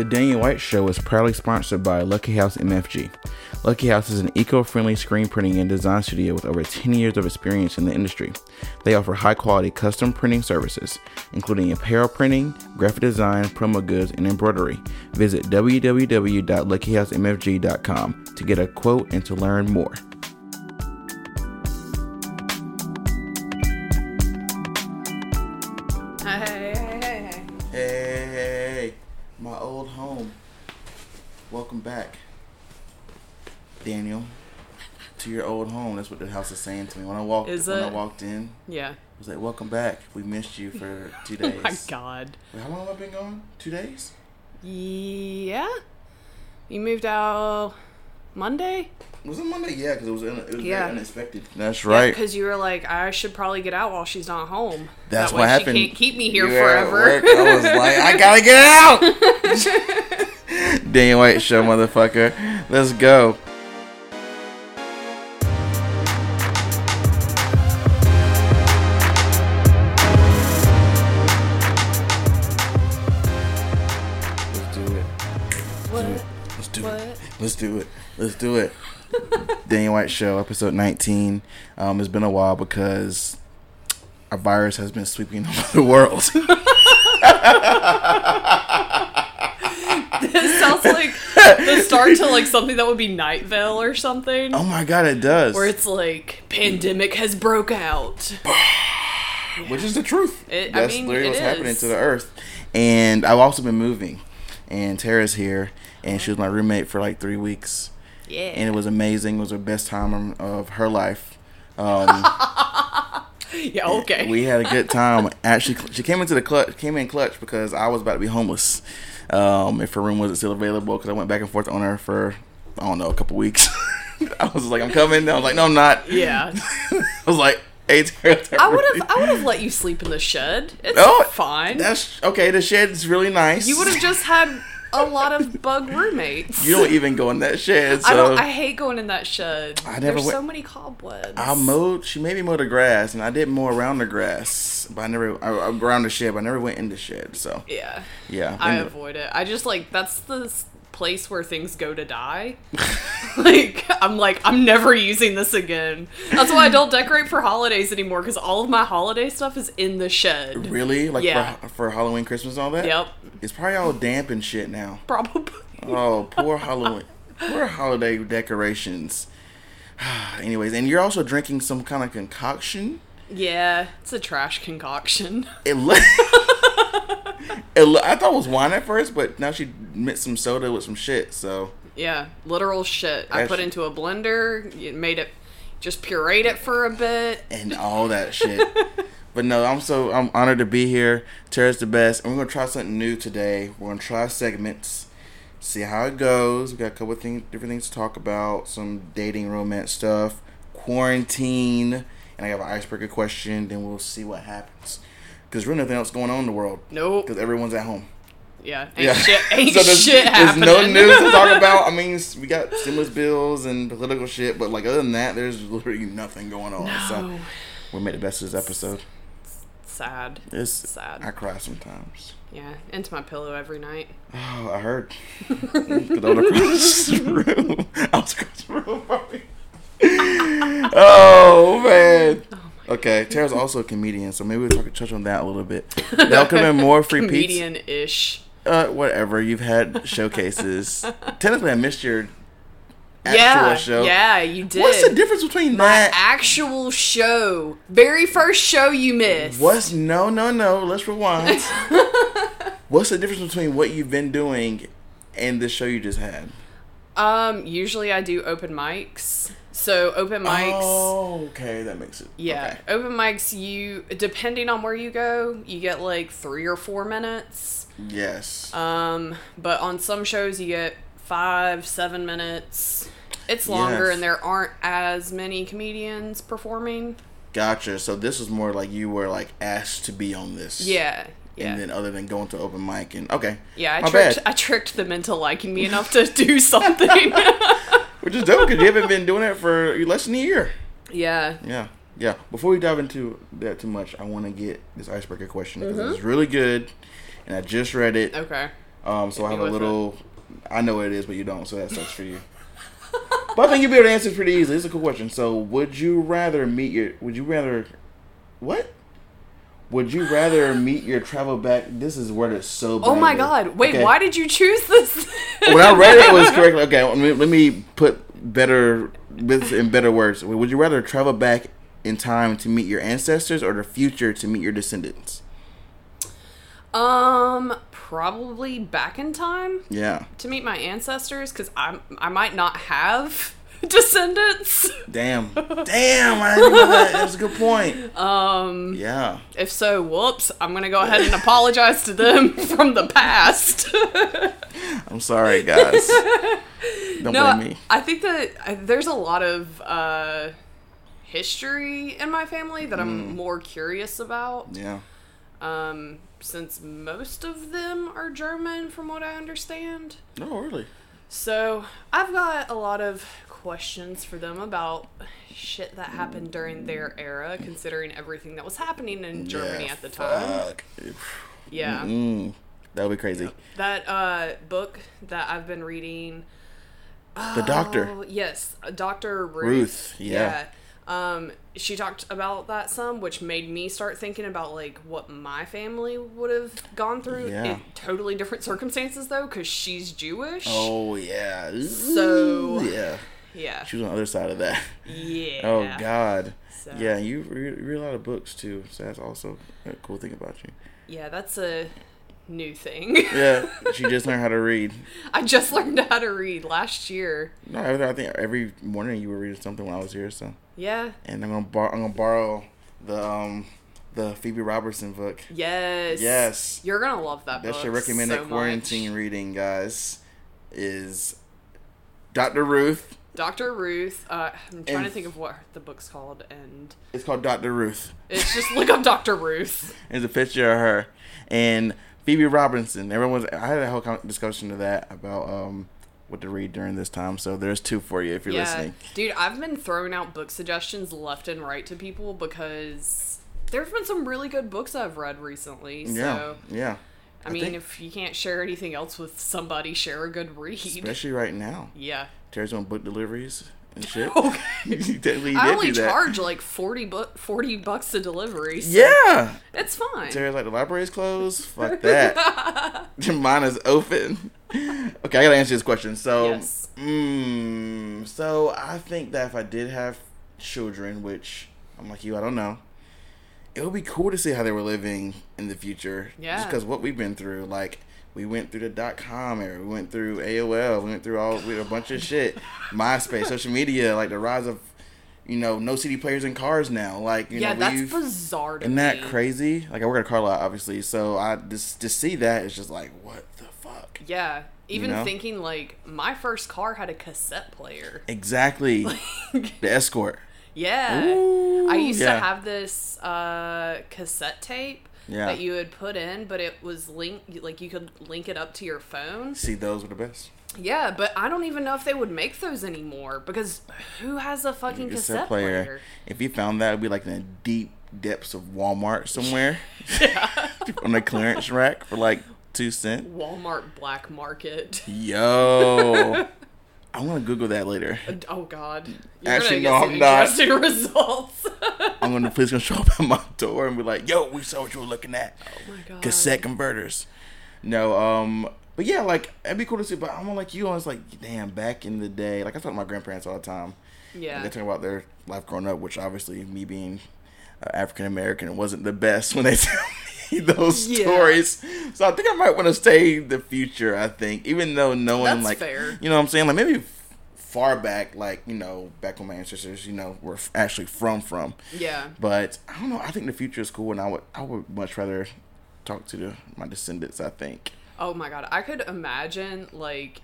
The Daniel White Show is proudly sponsored by Lucky House MFG. Lucky House is an eco friendly screen printing and design studio with over 10 years of experience in the industry. They offer high quality custom printing services, including apparel printing, graphic design, promo goods, and embroidery. Visit www.luckyhousemfg.com to get a quote and to learn more. That's what the house saying to me when I walked. Is when I walked in, Yeah. it was like, "Welcome back. We missed you for two days." Oh my god. Wait, how long have I been gone? Two days? Yeah. You moved out Monday? Was it Monday? Yeah, because it was, un- it was Yeah. very unexpected. That's right. Because you were like, I should probably get out while she's not home. That's that what happened. She can't keep me here You were forever. I was like, I gotta get out. Daniel White show, motherfucker. Let's go. Let's do it. Let's do it. Daniel White Show, episode 19. Um, it's been a while because a virus has been sweeping over the world. This sounds like the start to like something that would be Night Vale or something. oh my god, it does. Where it's like, pandemic has broke out. Which is the truth. It- I That's mean, literally it what's happening to the earth. And I've also been moving. And Tara's here. And she was my roommate for like three weeks. Yeah. And it was amazing. It was the best time of her life. Um, yeah, okay. We had a good time. Actually, she came into the clutch, came in clutch because I was about to be homeless. Um, if her room wasn't still available, because I went back and forth on her for I don't know a couple weeks. I was like, I'm coming. I was like, no, I'm not. yeah. I was like, hey, Tara, Tara, I would have I would have let you sleep in the shed. It's Oh, fine. That's okay. The shed is really nice. You would have just had a lot of bug roommates. You don't even go in that shed. So I don't. I hate going in that shed. I never There's went- so many cobwebs. I mowed. She made me mow the grass, and I did mow around the grass, but I never I, around the shed. But I never went in the shed. So Yeah, yeah, I avoid it. I just like that's the place where things go to die. like I'm like I'm never using this again. That's why I don't decorate for holidays anymore because all of my holiday stuff is in the shed. really like Yeah. for, for Halloween, Christmas, and all that. Yep, It's probably all damp and shit now. probably. Oh, poor Halloween, poor holiday decorations. Anyways, and you're also drinking some kind of concoction. Yeah, it's a trash concoction. It look. it I thought it was wine at first, but now she mixed some soda with some shit. So Yeah, literal shit. I put into a blender, you made it, just pureed it for a bit. and all that shit. But no, I'm so I'm honored to be here. Tara's the best, and we're gonna try something new today. We're gonna try segments, see how it goes. We got a couple of things, different things to talk about, some dating, romance stuff, quarantine, and I have an icebreaker question. Then we'll see what happens. Because really nothing else going on in the world. Nope. Because everyone's at home. Yeah, ain't Yeah. shit, ain't So there's, shit there's no news to talk about. I mean, we got stimulus bills and political shit, but like other than that, there's literally nothing going on. So No. we made the best of this episode. Sad. It's Sad. I cry sometimes. Yeah, into my pillow every night. Oh, I heard. Because I was across the room. I was across the room. Oh man. Oh, Okay, Tara's also a comedian, so maybe we'll talk, touch on that a little bit. That could have been more free pizza. Comedian-ish. Uh, whatever. You've had showcases. Technically, I missed your actual Yeah, show. yeah, you did. What's the difference between that? Actual show. Very first show you missed. What's no, no, no? Let's rewind. What's the difference between what you've been doing and the show you just had? Um, usually I do open mics. So open mics. Oh, okay, that makes it. Yeah, okay. open mics. You depending on where you go, you get like three or four minutes. Yes. Um, but on some shows you get five, seven minutes. It's longer, Yes. and there aren't as many comedians performing. gotcha. So this was more like you were like asked to be on this. Yeah, yeah, And then other than going to open mic and okay. yeah. I My tricked, bad. I tricked them into liking me enough to do something. Which is dope because you haven't been doing it for less than a year. yeah, Yeah. Yeah. Before we dive into that too much, I want to get this icebreaker question because Mm-hmm. it's really good, and I just read it. okay. Um, so I have a little. I know what it is, but you don't, so that sucks for you. but I think you'll be able to answer it pretty easily. It's a cool question. So, would you rather meet your? Would you rather? What? Would you rather meet your travel back? This is worded so. Oh my god! Wait, Okay. why did you choose this? when I read it, it was correct. Okay, let me, let me put better with in better words. Would you rather travel back in time to meet your ancestors or the future to meet your descendants? Um, probably back in time Yeah. to meet my ancestors because I I might not have descendants. Damn. Damn. I didn't know that. That's a good point. Um, Yeah. if so, whoops. I'm gonna go ahead and apologize to them from the past. I'm sorry, guys. Don't no, blame me. I think that uh, there's a lot of uh, history in my family that Mm. I'm more curious about. Yeah. Um, since most of them are German, from what I understand. No, really. So I've got a lot of questions for them about shit that happened during their era, considering everything that was happening in Germany Yeah, at the time. Fuck. Yeah. Mm, that would be crazy. That uh, book that I've been reading. The doctor. Oh, yes, uh, Dr. Ruth. Ruth, yeah. Yeah. Um, she talked about that some, which made me start thinking about like what my family would have gone through Yeah. in totally different circumstances, though, because she's Jewish. Oh yeah. So- yeah, Yeah. she was on the other side of that. Yeah. Oh God. So, Yeah, you read, read a lot of books too, so that's also a cool thing about you. Yeah, that's a new thing. Yeah, she just learned how to read. I just learned how to read last year. No, I I think every morning you were reading something when I was here. So, Yeah. and I'm gonna bar- I'm gonna borrow the um the Phoebe Robinson book. Yes. Yes. You're gonna love that That's book. your recommended so quarantine much. reading, guys. Is Dr. Ruth. Dr. Ruth. Uh, I'm trying And- to think of what the book's called, and It's called Dr. Ruth. it's just look up Dr. Ruth. There's a picture of her and Phoebe Robinson. Everyone was. I had a whole discussion of that about um what to read during this time. So there's two for you if you're yeah, listening. dude, I've been throwing out book suggestions left and right to people because there's been some really good books I've read recently. So. Yeah, yeah. I I mean, if you can't share anything else with somebody, share a good read. Especially right now. yeah. Tara's on book deliveries and shit. Okay. definitely I only that. charge like 40, bu- 40 bucks a delivery. So Yeah. It's fine. Tara's like the library's closed. Fuck that. Mine is open. Okay, I gotta answer this question. So, Yes. mm, so I think that if I did have children, which I'm like you, I don't know, it would be cool to see how they were living in the future. Yeah. Just because what we've been through, like. We went through the dot com era. We went through AOL. We went through all we, a bunch of shit. MySpace, social media, like the rise of, you know, no CD players in cars now. Like you yeah, know, that's bizarre to isn't me. that crazy? Like I work at a car lot, obviously, so I just to see that it's just like, what the fuck? Yeah. Even know? thinking like my first car had a cassette player. Exactly. the escort. Yeah. Ooh, I used yeah. to have this uh, cassette tape Yeah. that you would put in, but it was linked, like you could link it up to your phone. See, those were the best. Yeah, but I don't even know if they would make those anymore because who has a fucking cassette, player? If you found that, it'd be like in the deep depths of Walmart somewhere on the clearance rack for like two cents. Walmart black market. Yo, I'm gonna Google that later. Oh God! You're Actually, no, I'm not. interesting results. I'm gonna police gonna show up at my door and be like, "Yo, we saw what you were looking at." oh my God! cassette converters. No, um, but yeah, like it'd be cool to see. But I'm like you, I was like, damn, back in the day, like I talk to my grandparents all the time. Yeah. they talk about their life growing up, which obviously me being uh, African American wasn't the best when they tell me those Yeah. stories. So I think I might want to stay the future. I think, even though knowing That's like, fair. you know, what I'm saying like maybe. Far back, like you know, back when my ancestors, you know, were f- actually from from. Yeah. But I don't know. I think the future is cool, and I would I would much rather talk to the, my descendants. I think. Oh my God! I could imagine like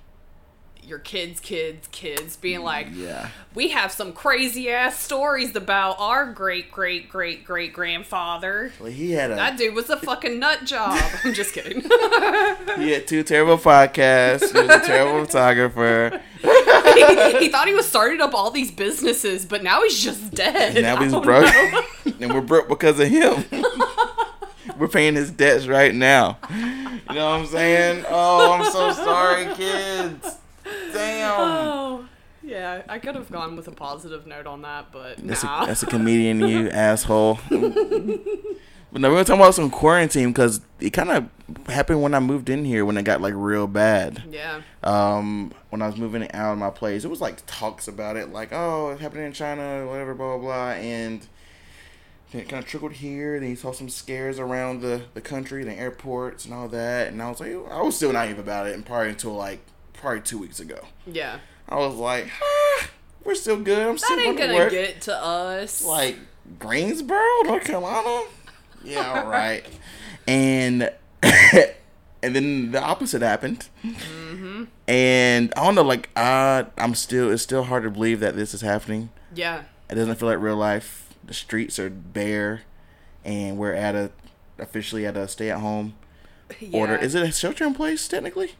your kids' kids' kids being like, Yeah. "We have some crazy ass stories about our great great great great grandfather." Well, he had a That dude was a fucking nut job. I'm just kidding. he had two terrible podcasts. He was a terrible photographer. he, he thought he was starting up all these businesses, but now he's just dead. And now he's broke, and we're broke because of him. we're paying his debts right now. You know what I'm saying? Oh, I'm so sorry, kids. Damn. Oh, yeah. I could have gone with a positive note on that, but That's, nah. a, that's a comedian, you asshole. but no, we're gonna talk about some quarantine because it kind of happened when I moved in here when it got like real bad. yeah. Um, when I was moving out of my place, it was like talks about it, like oh, it happened in China, whatever, blah blah blah, and then it kind of trickled here. Then you saw some scares around the the country, the airports, and all that. And I was like, I was still naive about it, and probably until like probably two weeks ago, Yeah. I was like, ah, we're still good. I'm still That ain't going to gonna work. get to us. like Greensboro, North Carolina. Yeah, all right. and and then the opposite happened. Mm-hmm. And I don't know, like I, I'm still. It's still hard to believe that this is happening. yeah. It doesn't feel like real life. The streets are bare, and we're at a officially at a stay at home yeah. order. Is it a shelter in place technically?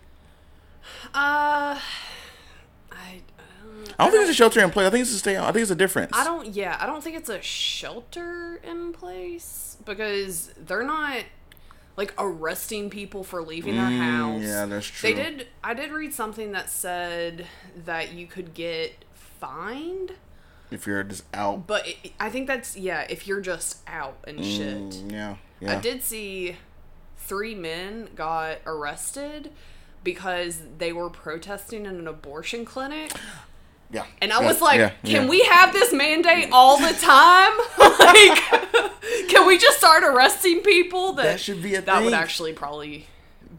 Uh, I. Uh, I don't think it's a shelter in place. I think it's a stay. I think it's a difference. I don't. Yeah, I don't think it's a shelter in place because they're not like arresting people for leaving their Mm, house. Yeah, that's true. They did. I did read something that said that you could get fined, If you're just out. but it, I think that's yeah. If you're just out and shit. Mm, yeah. Yeah. I did see three men got arrested because they were protesting in an abortion clinic. Yeah. And I Yeah, was like, yeah, can yeah. we have this mandate all the time? like, can we just start arresting people? That, That should be a That would actually probably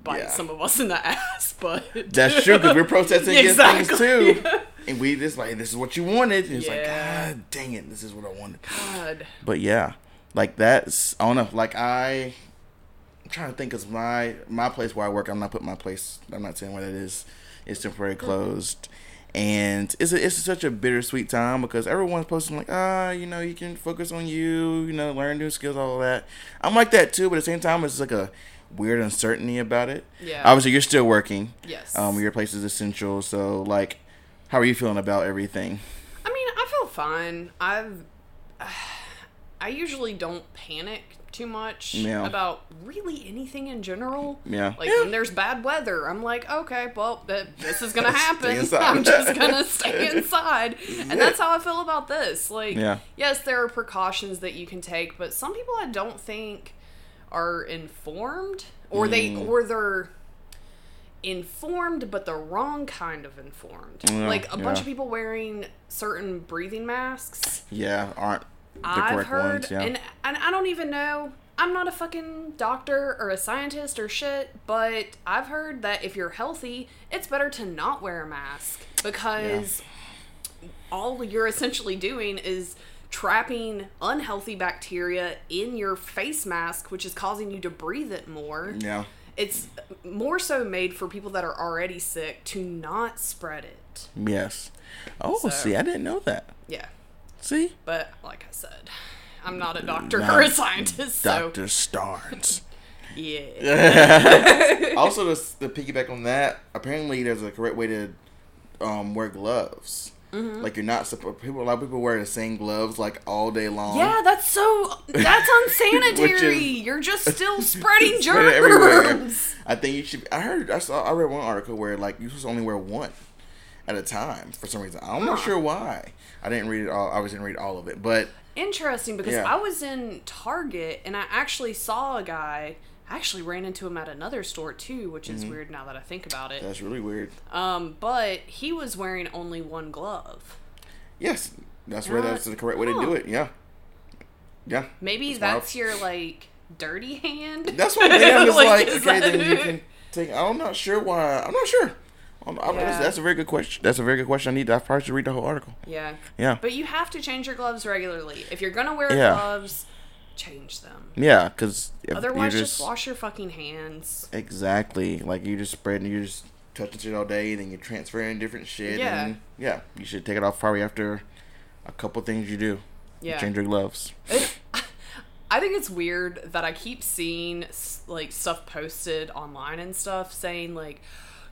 bite some of us in the ass, but. That's true because we're protesting against things Exactly. too, and we just like this is what you wanted. And it's like, God dang it, this is what I wanted. God. But yeah, like that's I don't know. Like I, I'm trying to think because my my place where I work, I'm not putting my place. I'm not saying what it is. It's temporarily closed, and it's a, it's such a bittersweet time because everyone's posting like, ah, you know, you can focus on you, you know, learn new skills, all of that. I'm like that too, but at the same time, it's like a weird uncertainty about it. Yeah. Obviously, you're still working. Yes. Um, your place is essential. So, like, how are you feeling about everything? I mean, I feel fine. I've. I usually don't panic too much Yeah. about really anything in general. Yeah. Like Yeah. when there's bad weather, I'm like, okay, well, this is gonna happen. I'm just gonna stay inside, and that's how I feel about this. Like, Yeah. yes, there are precautions that you can take, but some people I don't think are informed, or they, Mm. or they're informed, but the wrong kind of informed. Yeah, like a bunch of people wearing certain breathing masks. Yeah, aren't I've heard, ones. Yeah. and and I don't even know. I'm not a fucking doctor or a scientist or shit, but I've heard that if you're healthy, it's better to not wear a mask because all you're essentially doing is trapping unhealthy bacteria in your face mask, which is causing you to breathe it more. yeah. It's more so made for people that are already sick to not spread it. Yes. Oh, So- see, I didn't know that. Yeah. See, But like I said, I'm not a doctor Not or a scientist, so Doctor Starnes. yeah. also, to, to piggyback on that, apparently there's a correct way to um, wear gloves. Mm-hmm. Like you're not supposed. People, a lot of people wear the same gloves like all day long. Yeah, that's so that's unsanitary. Is- You're just still spreading Spread everywhere. germs. I think you should. I heard. I saw. I read one article where like you supposed to only wear one at a time for some reason. I'm not sure why. I didn't read it all. I was didn't read all of it, but Interesting because Yeah. I was in Target and I actually saw a guy. I actually ran into him at another store too, which Mm-hmm. is weird now that I think about it. that's really weird. Um, but he was wearing only one glove. Yes, that's where Uh, that's the correct way to do it. Yeah, yeah. Maybe That's that's, your like dirty hand. That's what I'm thinking. Like, is okay, that then you can take. I'm not sure why. I'm not sure. Oh, that's, Yeah. that's a very good question. That's a very good question. I need. To, I probably should read the whole article. Yeah. Yeah, But you have to change your gloves regularly. If you're gonna wear Yeah. gloves, change them. yeah, because Otherwise, you're just, wash your fucking hands. exactly like you just spreading. You just touching shit all day, and then you're transferring different shit. Yeah. and yeah. You should take it off probably after a couple things you do. Yeah. Change your gloves. It- I think it's weird that I keep seeing like stuff posted online and stuff saying like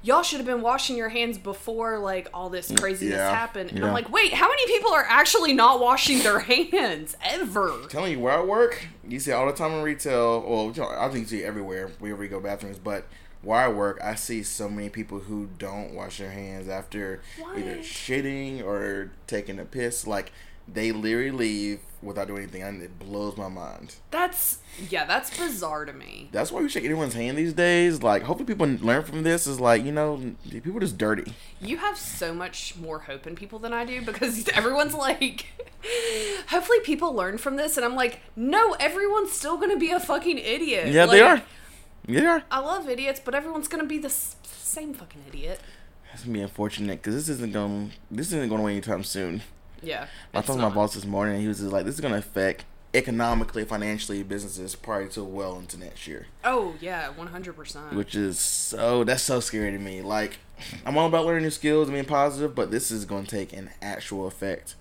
y'all should have been washing your hands before like all this craziness yeah, happened. And yeah. I'm like, wait, how many people are actually not washing their hands ever? telling you where I work, you see all the time in retail. Well, I think you see everywhere wherever you go bathrooms. But where I work, I see so many people who don't wash their hands after either shitting or taking a piss. Like they literally leave without doing anything, and it blows my mind. That's yeah, that's bizarre to me. That's why we shake anyone's hand these days. Like, hopefully, people learn from this. Is like, you know, people are just dirty. You have so much more hope in people than I do because everyone's like, hopefully people learn from this, and I'm like, no, everyone's still gonna be a fucking idiot. Yeah, they Like, are. Yeah, they are. I love idiots, but everyone's gonna be the same fucking idiot. That's gonna be unfortunate because this isn't going. This isn't going away anytime soon. Yeah. I talked to my boss this morning. and He was just like, "This is gonna affect economically, financially, businesses probably till well into next year." Oh yeah, one hundred percent. Which is so that's so scary to me. Like, I'm all about learning new skills and being positive, but this is gonna take an actual effect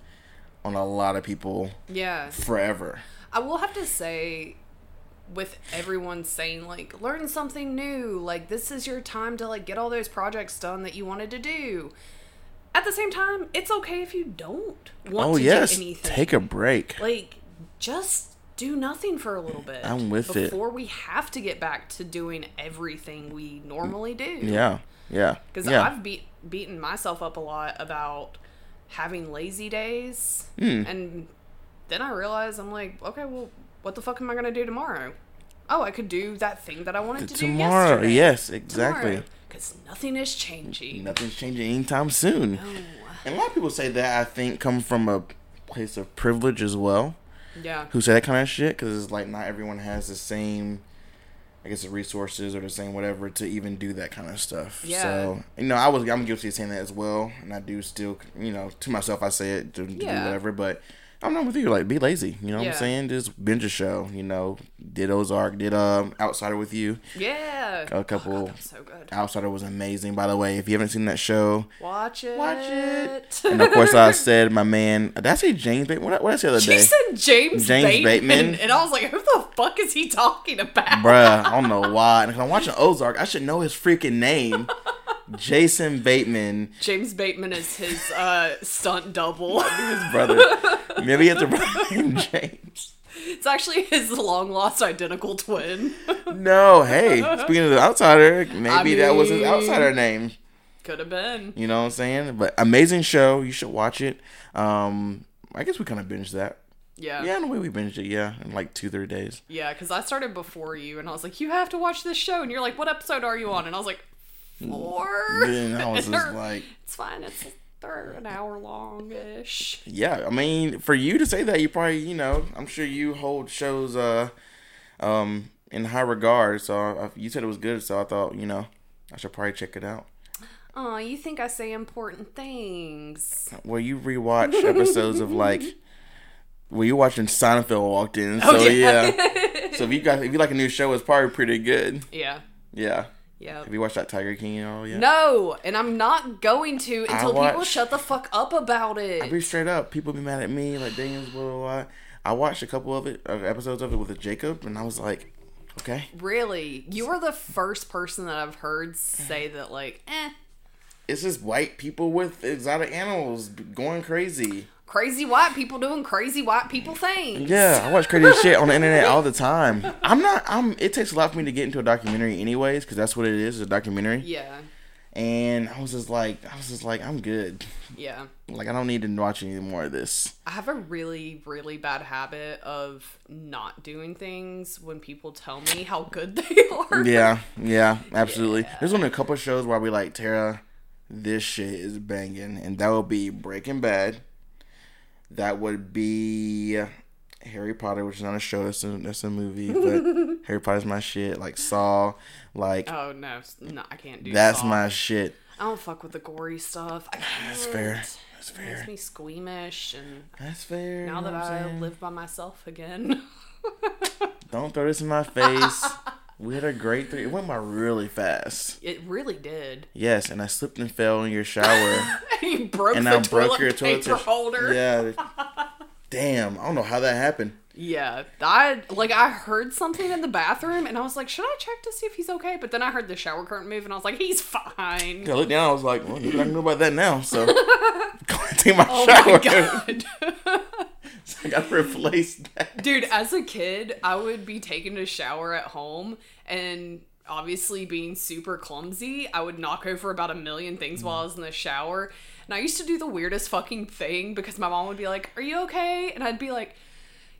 on a lot of people Yeah, forever. I will have to say, with everyone saying like, learn something new. Like this is your time to like get all those projects done that you wanted to do. At the same time, it's okay if you don't want oh to yes, do anything. take a break. like just do nothing for a little bit. I'm with it. before we have to get back to doing everything we normally do. Yeah, yeah, Because yeah. I've beat beaten myself up a lot about having lazy days, Hmm. and then I realized I'm like, okay, well, what the fuck am I gonna do tomorrow? Oh, I could do that thing that I wanted to Tomorrow, do tomorrow. yes, exactly. Because nothing is changing. Nothing's changing anytime soon. No. And a lot of people say that I think come from a place of privilege as well. Yeah. Who say that kind of shit because it's like not everyone has the same, I guess, the resources or the same whatever to even do that kind of stuff. Yeah. So you know, I was I'm guilty of saying that as well, and I do still, you know, to myself I say it to, to do whatever, but. I'm not with you. Like, be lazy. You know what I'm saying? Just binge a show. You know, did Ozark, did um Outsider with you. Yeah. A couple- Oh, God, so good. Outsider was amazing, by the way. If you haven't seen that show, Watch it. Watch it. and of course I said my man. Did I say James Bateman? What, what did I say the other She day? She said James, James Bateman, Bateman. and I was like, "Who the fuck is he talking about?" Bruh, I don't know why. And I'm watching Ozark. I should know his freaking name. Jason Bateman, James Bateman is his uh, stunt double. his brother. Maybe it's a brother named James. it's actually his long lost identical twin. No, hey. Speaking of the outsider, maybe that was his outsider name. Could have been. You know what I'm saying? But amazing show. You should watch it. Um, I guess we kind of binged that. Yeah. Yeah, in a way we binged it. Yeah, in like two, three days. Yeah, because I started before you, and I was like, "You have to watch this show," and you're like, "What episode are you on?" And I was like, four. Then I was just like, it's fine. It's they're an hour long ish. yeah. I mean, for you to say that, you probably, you know, I'm sure you hold shows, uh, um, in high regard. So uh, you said it was good, so I thought, you know, I should probably check it out. Oh, you think I say important things? Well, you rewatch episodes of like, well, you watching Seinfeld walked in, so Oh, yeah. yeah. So if you got if you like a new show, it's probably pretty good. yeah. Yeah. Yeah. Have you watched that Tiger King and all? Yeah. No, and I'm not going to until people shut the fuck up about it. I be straight up. People be mad at me, like Daniels, blah blah blah. I watched a couple of it, of episodes of it with Jacob, and I was like, okay, Really, you are the first person that I've heard say that. Like, eh, it's just white people with exotic animals going crazy. crazy white people doing crazy white people things. Yeah, I watch crazy shit on the internet all the time. I'm not. I'm. It takes a lot for me to get into a documentary, anyways, because that's what it is—a documentary. Yeah. And I was just like, I was just like, I'm good. Yeah. Like, I don't need to watch any more of this. I have a really, really bad habit of not doing things when people tell me how good they are. Yeah, yeah, absolutely. There's only a couple shows where we like Tara. This shit is banging, and that would be Breaking Bad. That would be Harry Potter, which is not a show. That's a that's a movie, but Harry Potter's my shit. Like Saw, like Oh no, no, I can't do. that's Saw. my shit. I don't fuck with the gory stuff. I can't. That's fair. That's It fair. makes me squeamish, and That's fair. now that I saying? live by myself again. don't throw this in my face. we had a great three. It went by really fast. it really did. Yes, and I slipped and fell in your shower. you broke and the I toilet broke your paper toilet tissue. holder. Yeah. damn, I don't know how that happened. Yeah, I like I heard something in the bathroom and I was like, should I check to see if he's okay? But then I heard the shower curtain move and I was like, he's fine. I looked down. I was like, well, I know about that now. So, go and take my Oh shower. my. So I got to replace that. Dude, as a kid, I would be taking a shower at home and obviously being super clumsy, I would knock over about a million things while I was in the shower. And I used to do the weirdest fucking thing because my mom would be like, Are you okay? And I'd be like,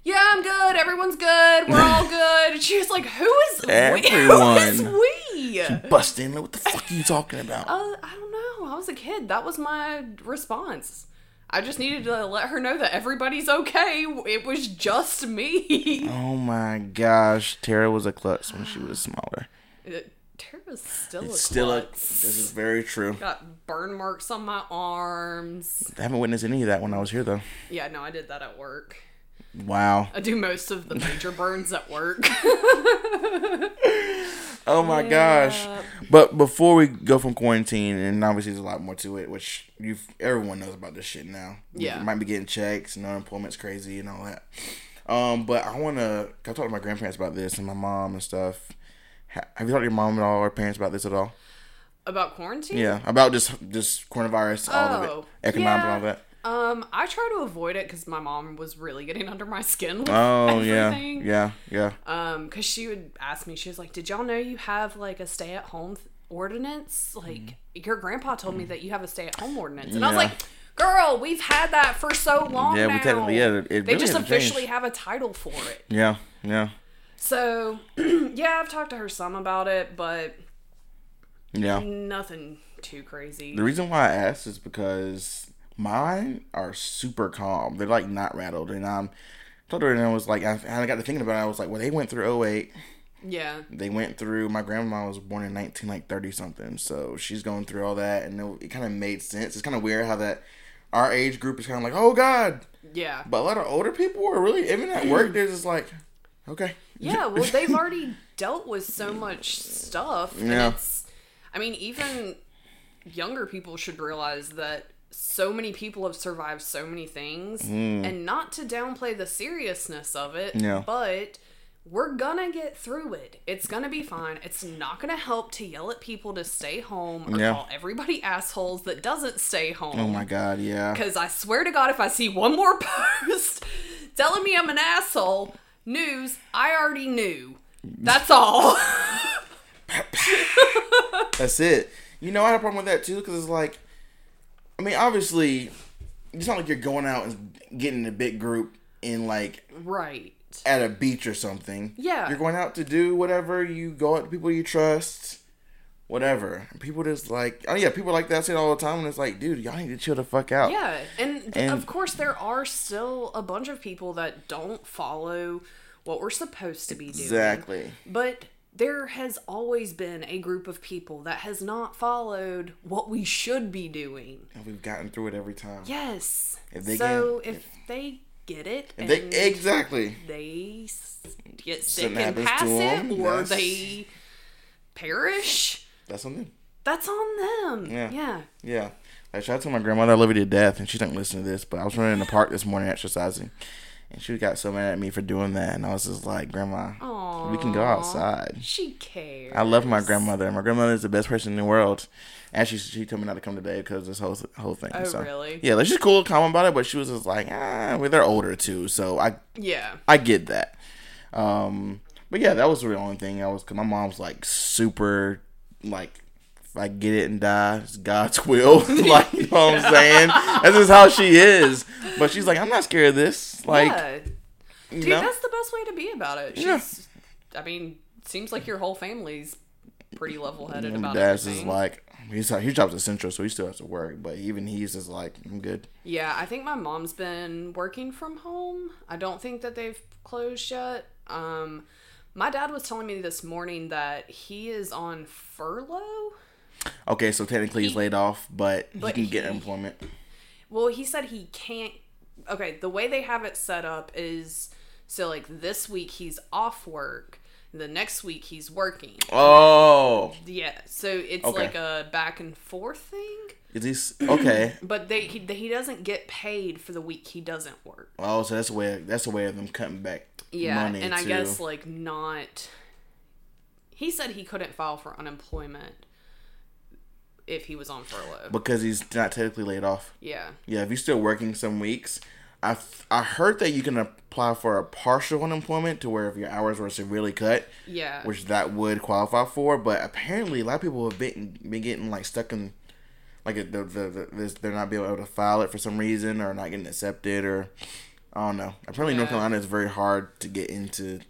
Yeah, I'm good. Everyone's good. We're all good. And she was like, Who is we? Everyone. Who is we? Bust in. What the fuck are you talking about? Uh, I don't know. I was a kid. That was my response. I just needed to let her know that everybody's okay. It was just me. oh my gosh, Tara was a klutz when she was smaller. Uh, Tara's still a Still, a, this is very true. Got burn marks on my arms. I haven't witnessed any of that when I was here though. Yeah, no, I did that at work. Wow. I do most of the major burns at work. Oh my gosh. But before we go from quarantine, and obviously there's a lot more to it, which you everyone knows about this shit now. Yeah. You might be getting checks, and unemployment's crazy and all that. Um, but I want to. I talked to my grandparents about this and my mom and stuff. Have you talked to your mom at all or parents about this at all? About quarantine? Yeah, about just just coronavirus, all of Oh, it, economic, yeah. all that. Um, I try to avoid it because my mom was really getting under my skin with Oh everything. yeah, yeah, yeah. Um, because she would ask me, she was like, "Did y'all know you have like a stay-at-home th- ordinance? Like your grandpa told me that you have a stay-at-home ordinance." And I was like, "Girl, we've had that for so long Yeah, we now. technically- yeah, it they really just officially changed. have a title for it." Yeah, yeah, So, yeah, I've talked to her some about it, but yeah. nothing too crazy. The reason why I asked is because mine are super calm. They're like not rattled, and um, I'm told her, and I was like, I, I got to thinking about it. I was like, well, they went through 08. Yeah, They went through. My grandma was born in 19 like 30 something, so she's going through all that, and it, it kind of made sense. It's kind of weird how that our age group is kind of like, oh god, yeah, but a lot of older people are really even at work. They're just like, okay, yeah. Well, they've already dealt with so much stuff, and Yeah. it's. I mean, even younger people should realize that so many people have survived so many things, and not to downplay the seriousness of it, Mm. Yeah. but. We're gonna get through it. It's gonna be fine. It's not gonna help to yell at people to stay home or Yeah. call everybody assholes that doesn't stay home. oh my god, yeah, Because I swear to God, if I see one more post telling me I'm an asshole, news, I already knew. That's all. That's it. You know, I had a problem with that too because it's like, I mean, obviously, it's not like you're going out and getting in a big group in like right. at a beach or something. Yeah. You're going out to do whatever. You go out to people you trust, whatever. And people just like, oh yeah, people like that say it all the time, and it's like, dude, y'all need to chill the fuck out. Yeah. And, And- of course, there are still a bunch of people that don't follow what we're supposed to be doing. Exactly. But there has always been a group of people that has not followed what we should be doing. And we've gotten through it every time. Yes. If they so can- if they get it, they exactly. they get sick Something and pass it, it, 'em, or they perish, That's something. that's on them. Yeah. Yeah. Yeah. Like shout out to my grandmother, I love you to death, and she doesn't listen to this. But I was running in the park this morning exercising, and she got so mad at me for doing that, and I was just like, Grandma, we can go outside. She cares. I love my grandmother. My grandmother is the best person in the world. Actually, she told me not to come today because this whole whole thing. Oh, so, really? Yeah, like she's cool, calm about it, but she was just like, ah, well, they're older too, so I Yeah. I get that. Um, but yeah, that was the only thing I was. Cause my mom's like super, like, if I get it and die, it's God's will. like, you know what I'm saying? That's just how she is. But she's like, I'm not scared of this. Like, yeah. Dude, know, that's the best way to be about it. She's, Yeah. I mean, seems like your whole family's pretty level headed and about dad's everything. just like, he's his job's essential, so he still has to work. But even he's just like, I'm good. Yeah, I think my mom's been working from home. I don't think that they've closed yet. Um, my dad was telling me this morning that he is on furlough. Okay, so technically he's laid off, but, But he can get he- employment. Well, he said he can't. Okay, the way they have it set up is so like this week he's off work. The next week he's working. Oh, Yeah, so it's Okay. like a back and forth thing. is this okay? But they he, he doesn't get paid for the week he doesn't work. Oh, so that's a way. That's a way of them cutting back Yeah, money. and I guess like not. He said he couldn't file for unemployment if he was on furlough. because he's not technically laid off. yeah, Yeah, if you're still working some weeks, I I heard that you can apply for a partial unemployment to where if your hours were severely cut, yeah, which that would qualify for. But apparently, a lot of people have been been getting like stuck in like the the, the, the they're not being able to file it for some reason or not getting accepted or I don't know. Apparently, North Carolina is very hard to get into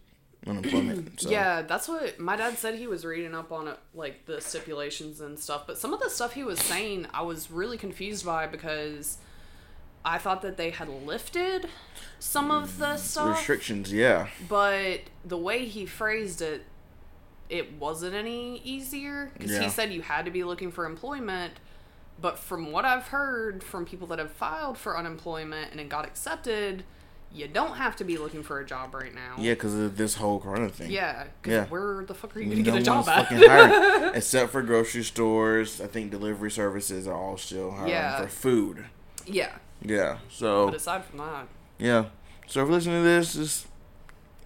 unemployment. So. yeah. That's what my dad said. He was reading up on it, like the stipulations and stuff. But some of the stuff he was saying, I was really confused by because I thought that they had lifted some of the stuff. restrictions. Yeah, but the way he phrased it it wasn't any easier because Yeah. he said you had to be looking for employment but from what i've heard from people that have filed for unemployment and it got accepted you don't have to be looking for a job right now yeah, because of this whole Corona thing. Yeah, Yeah. where the fuck are you gonna No get a job one's at fucking hiring, except for grocery stores. I think delivery services are all still hiring Yeah. for food. yeah Yeah. So but aside from that yeah. So if you're listening to this, just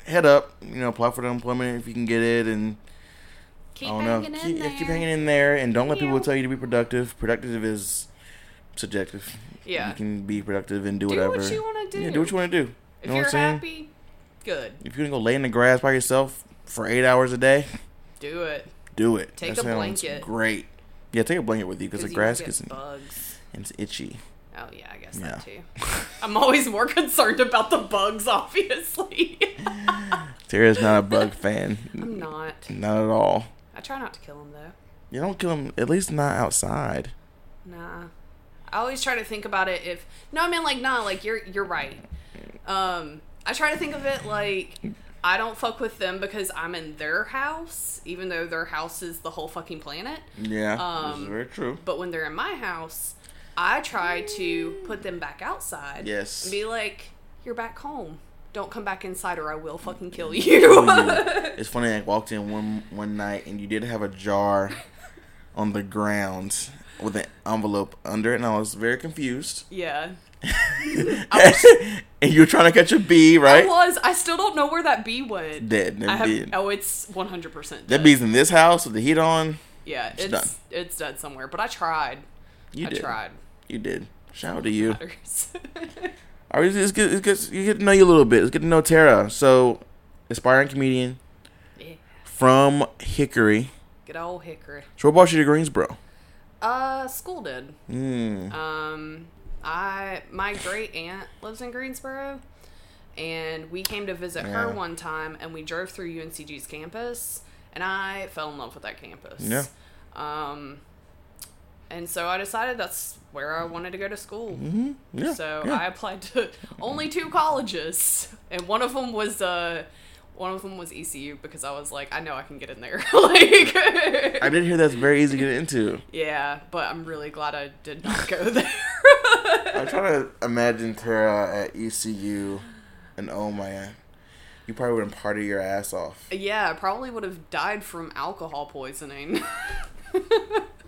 head up. You know, apply for the unemployment if you can get it, and keep I don't know, hanging in keep, there keep hanging in there, and don't let people Yeah. tell you to be productive. Productive is subjective. Yeah. You can be productive and do, do whatever. what you want to do Yeah, do what you want to do. if you know you're what I'm saying? happy good If you're gonna go lay in the grass by yourself for eight hours a day, do it do it. Take That a blanket. Great. Yeah, take a blanket with you because the grass gets get bugs it's itchy. Oh yeah, I guess Yeah. that too. I'm always more concerned about the bugs, obviously. Tara's not a bug fan. I'm not. Not at all. I try not to kill them though. You don't kill them, at least not outside. Nah. I always try to think about it if no, I mean like nah, like you're you're right. Um, I try to think of it like I don't fuck with them because I'm in their house, even though their house is the whole fucking planet. Yeah, Um, is very true. But when they're in my house, I try to put them back outside. Yes. And be like, you're back home. Don't come back inside or I will fucking kill you. It's funny. I walked in one one night and you did have a jar on the ground with an envelope under it, and I was very confused. yeah. and you were trying to catch a bee, right? I was. I still don't know where that bee went. Dead. That I have, oh, it's 100% dead. That bee's in this house with the heat on. Yeah, it's done. it's dead somewhere. But I tried. You I did. tried. You did. Shout out to you. All right, it's good. It's good. You get to know you a little bit. It's good to know Tara. So, aspiring comedian yeah. from Hickory. Good old Hickory. So, what brought you to Greensboro? Uh, school did. Mm. Um, I my great aunt lives in Greensboro, and we came to visit her one time, and we drove through UNCG's campus, and I fell in love with that campus. Yeah. Um, and so I decided that's where I wanted to go to school. hmm Yeah. So yeah. I applied to only two colleges, and one of them was uh, one of them was ECU because I was like, I know I can get in there. like, I did hear that's very easy to get into. yeah, but I'm really glad I did not go there. I'm trying to imagine Tara at ECU, and oh my, you probably wouldn't party your ass off. yeah, I probably would have died from alcohol poisoning.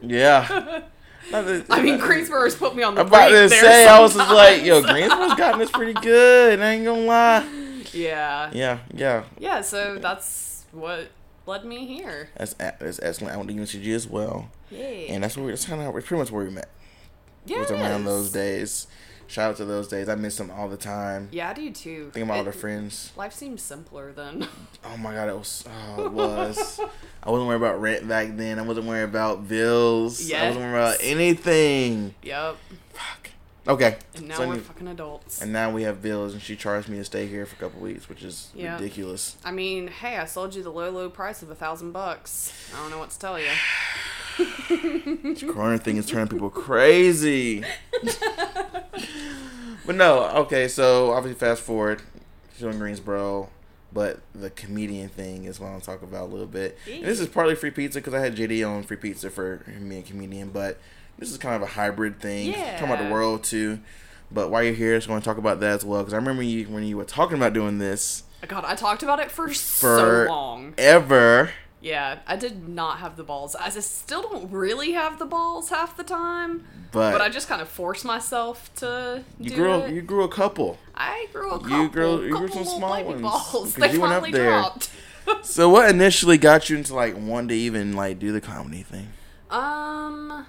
Yeah. That- I mean, Greensboro's put me on the I'm about to say, I was just like, yo. Greensboro's gotten this pretty good. I ain't gonna lie. Yeah, Yeah, yeah. yeah. So that's what led me here. That's that's excellent. I went to UNCG as well, Yeah, and that's where we, that's kind of pretty much where we met. yeah. was around those days. Shout out to those days. I miss them all the time. Yeah, I do too. Think about all It- the friends. Life seems simpler then. Oh my god, it was. Oh, it was. I wasn't worried about rent back then. I wasn't worried about bills. I wasn't worried about anything. yep. Fuck. Okay. And now So we're need- fucking adults. and now we have bills, and she charged me to stay here for a couple weeks, which is Yeah. ridiculous. I mean, hey, I sold you the low, low price of a thousand bucks. I don't know what to tell you. This corona thing is turning people crazy. but no, okay. So obviously, fast forward. She's in Greensboro, but the comedian thing is what I'll talk about a little bit. And this is partly free pizza because I had JD on free pizza for me and comedian, but this is kind of a hybrid thing. Yeah. Talking about the world too. But while you're here, I just want to talk about that as well because I remember you when you were talking about doing this. God, I talked about it for, so long. Ever. Yeah, I did not have the balls. I just still don't really have the balls half the time. But, But I just kind of force myself to you do grew it. you grew a couple. I grew a You couple. grew- you grew some small ones, balls. They you went up there. dropped. So what initially got you into like wanting to even like do the comedy thing? um,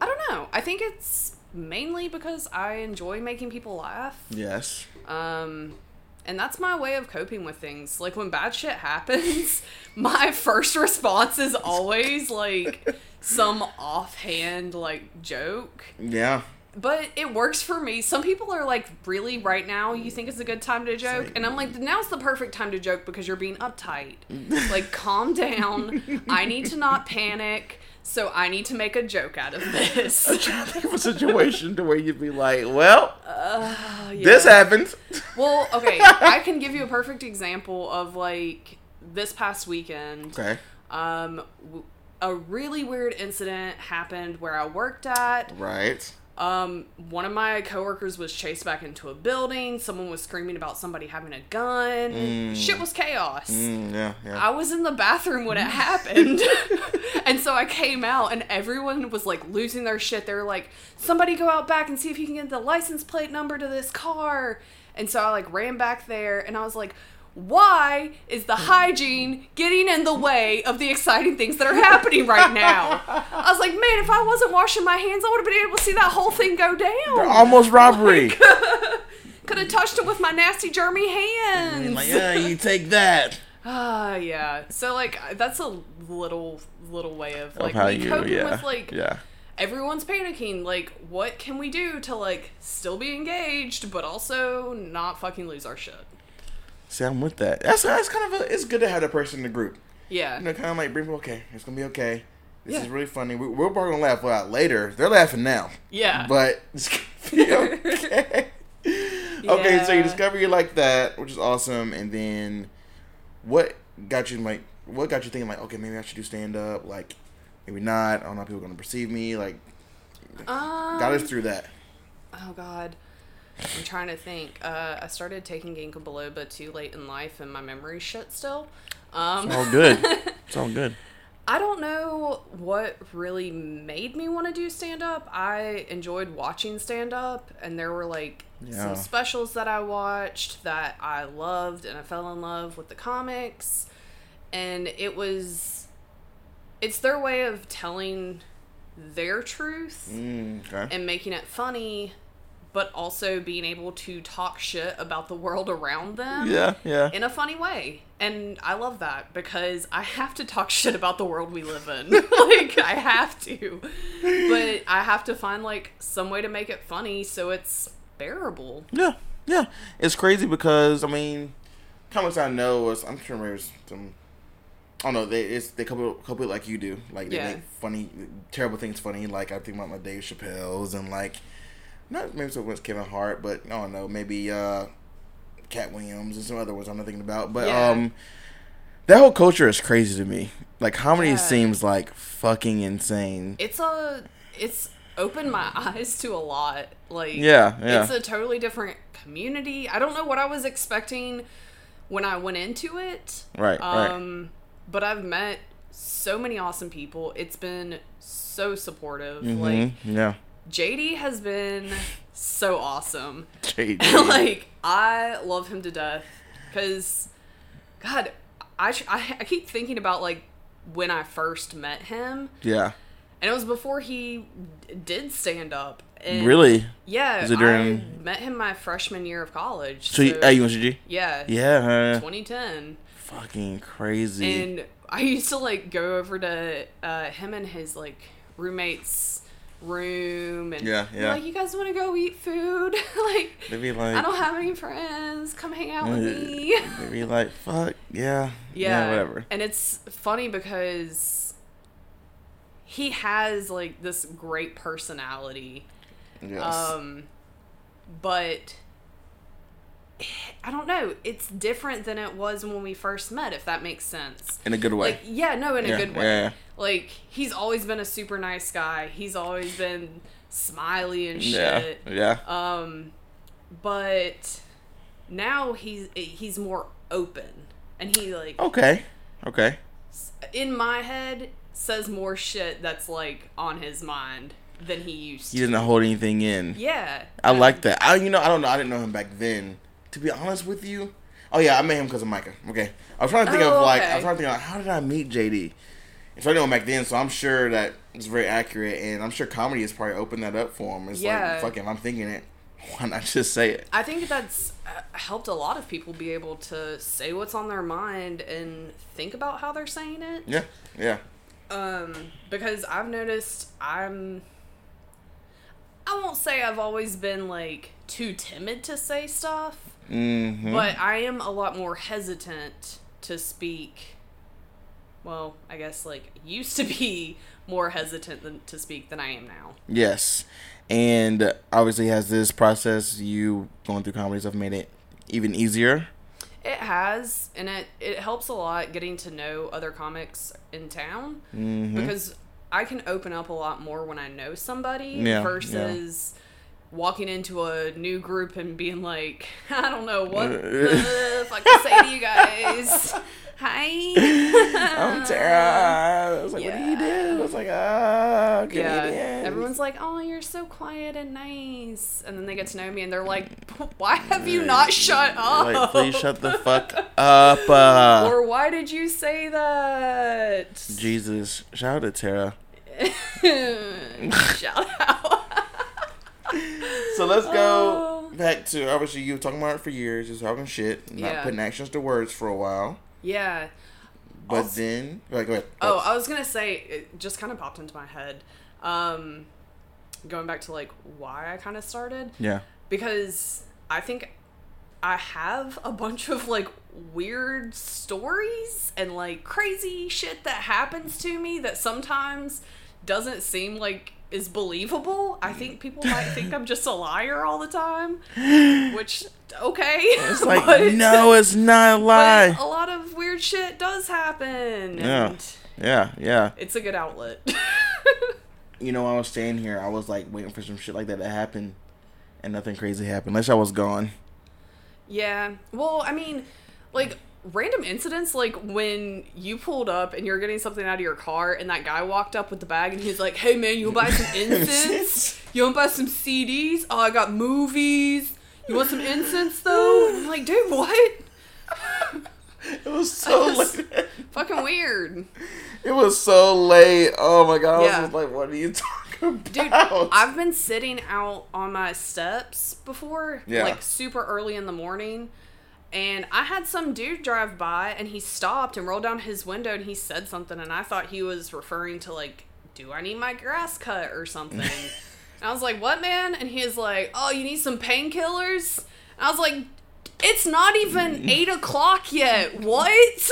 I don't know. I think it's mainly because I enjoy making people laugh. Yes. Um, and that's my way of coping with things. Like when bad shit happens, my first response is always like some offhand like joke. Yeah. But it works for me. Some people are like, really, right now, you think it's a good time to joke? like- and I'm like, now's the perfect time to joke because you're being uptight. like, calm down. I need to not panic. So I need to make a joke out of this. trying to think of a situation to where you'd be like, well, Uh, this yeah. happened. Well, okay, I can give you a perfect example of like this past weekend. Okay. Um, a really weird incident happened where I worked at. Right. Um, one of my coworkers was chased back into a building. Someone was screaming about somebody having a gun. Shit was chaos. Mm, yeah. Yeah. I was in the bathroom when it happened. and so I came out and everyone was like losing their shit. They were like, somebody go out back and see if you can get the license plate number to this car. And so I like ran back there and I was like, why is the hygiene getting in the way of the exciting things that are happening right now? I was like, man, if I wasn't washing my hands, I would have been able to see that whole thing go down. Almost robbery. Could have touched it with my nasty, germy hands. like, yeah, you take that. Ah, yeah. So like that's a little little way of like of how me you, coping yeah, with like yeah. everyone's panicking. Like, what can we do to like still be engaged but also not fucking lose our shit? See, I'm with that. That's that's kind of a. It's good to have that person in the group. Yeah. You know, kind of like bring people. Okay, it's gonna be okay. This Yeah. is really funny. We, we're probably gonna laugh out later. They're laughing now, Yeah. but it's gonna be okay. Okay, so you discover you like that, which is awesome, and then what got you like? What got you thinking like, okay, maybe I should do stand up? Like, maybe not. I don't know how people are gonna perceive me. Like, um, got us through that. Oh God. I'm trying to think. Uh, I started taking ginkgo biloba too late in life, and my memory shit still. Um, It's all good. it's all good. I don't know what really made me want to do stand up. I enjoyed watching stand up, and there were like Yeah. some specials that I watched that I loved, and I fell in love with the comics. And it was, it's their way of telling their truth Mm, okay. and making it funny, but also being able to talk shit about the world around them Yeah, yeah. in a funny way. And I love that because I have to talk shit about the world we live in. like I have to. But I have to find like some way to make it funny so it's bearable. Yeah, yeah. It's crazy because I mean, comics I know is I'm sure there's some. I don't know. They it's they couple couple like you do. Like they Yeah. make funny, terrible things funny. Like I think about my Dave Chappelle's and like not maybe so much Kevin Hart, but I don't know. Maybe uh, Katt Williams and some other ones I'm not thinking about. But Yeah. um, that whole culture is crazy to me. Like comedy Yeah. seems like fucking insane. It's a it's opened my eyes to a lot. Like Yeah, yeah. It's a totally different community. I don't know what I was expecting when I went into it. Right, right. Um but I've met so many awesome people. It's been so supportive. Like Mhm, yeah. JD has been so awesome. JD. like I love him to death because God, I, I I keep thinking about like when I first met him, yeah. and it was before he d- did stand up. And Really? Yeah, Was it during- I met him my freshman year of college. So, you, at UNCG? yeah, Yeah. uh, 2010. fucking crazy. And I used to like go over to uh, him and his like roommate's room and Yeah, yeah. like, you guys want to go eat food? like, They'd be like, I don't have any friends. Come hang out with me. They'd be like, fuck, yeah. yeah, whatever. And it's funny because he has like this great personality. Yes. Um, but I don't know. It's different than it was when we first met, if that makes sense. In a good way. Like, yeah, no, in a good way. yeah, yeah. Like, he's always been a super nice guy. He's always been smiley and shit. Yeah. Yeah. Um, but now he's he's more open, and he like Okay. Okay. in my head says more shit that's like on his mind than he used to He to. doesn't hold anything in. Yeah, I like that. I, you know, I don't know. I didn't know him back then. To be honest with you, oh yeah, I met him because of Micah. Okay, I was trying to think Oh, of like I was trying to think of how did I meet JD? If I knew him back then, so I'm sure that it's very accurate, and I'm sure comedy has probably opened that up for him. It's Yeah. like, fuck it, if I'm thinking it, why not just say it? I think that's uh, helped a lot of people be able to say what's on their mind and think about how they're saying it. Yeah, yeah, Um, because I've noticed I'm. I won't say I've always been like too timid to say stuff, mm-hmm. but I am a lot more hesitant to speak. Well, I guess like used to be more hesitant than to speak than I am now. yes, and obviously has this process you going through comedy stuff made it even easier. It has, and it it helps a lot getting to know other comics in town Mm-hmm. because I can open up a lot more when I know somebody Yeah, versus walking into a new group and being like, I don't know what the fuck to say to you guys. Hi. I'm Tara. I was like, what do you do? I was like, oh, Yeah, everyone's like, "Oh, you're so quiet and nice," and then they get to know me, and they're like, "Why have you not shut up?" like, please shut the fuck up. Uh, or why did you say that? Jesus, shout out to Tara. Shout out. So let's go Oh. back to obviously you were talking about it for years, just talking shit, not Yeah. putting actions to words for a while. Yeah. But Also- then, right, go ahead. Oh, I was gonna say it just kind of popped into my head. Um, going back to like why I kind of started yeah, because I think I have a bunch of like weird stories and like crazy shit that happens to me that sometimes doesn't seem like is believable. I think people might think I'm just a liar all the time, which okay. it's like but- no, it's not a lie. a lot of weird shit does happen. Yeah. And Yeah, yeah. it's a good outlet. You know, I was staying here. I was like waiting for some shit like that to happen, and nothing crazy happened. Unless I was gone. Yeah. Well, I mean, like random incidents like when you pulled up and you're getting something out of your car and that guy walked up with the bag and he's like, "Hey man, you want to buy some incense? You want to buy some CDs? Oh, I got movies. You want some incense though?" And I'm like, "Dude, what? It was so late. Fucking weird." It was so late. Oh my god! I Yeah. was just like, "What are you talking about?" Dude, I've been sitting out on my steps before, Yeah. like super early in the morning, and I had some dude drive by and he stopped and rolled down his window and he said something, and I thought he was referring to like, "Do I need my grass cut or something?" and I was like, "What, man?" And he was like, "Oh, you need some painkillers?" And I was like, "It's not even eight o'clock yet. What?"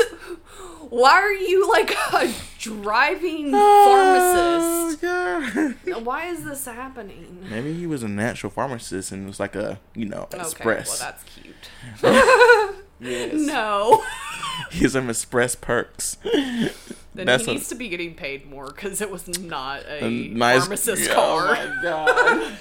Why are you like a driving oh, pharmacist? Oh, God. Why is this happening? Maybe he was a natural pharmacist and it was like a, you know, express. Okay, well that's cute. yes. No. He's some express perks. Then That's he needs to be getting paid more because it was not a A nice pharmacist Oh car. my god.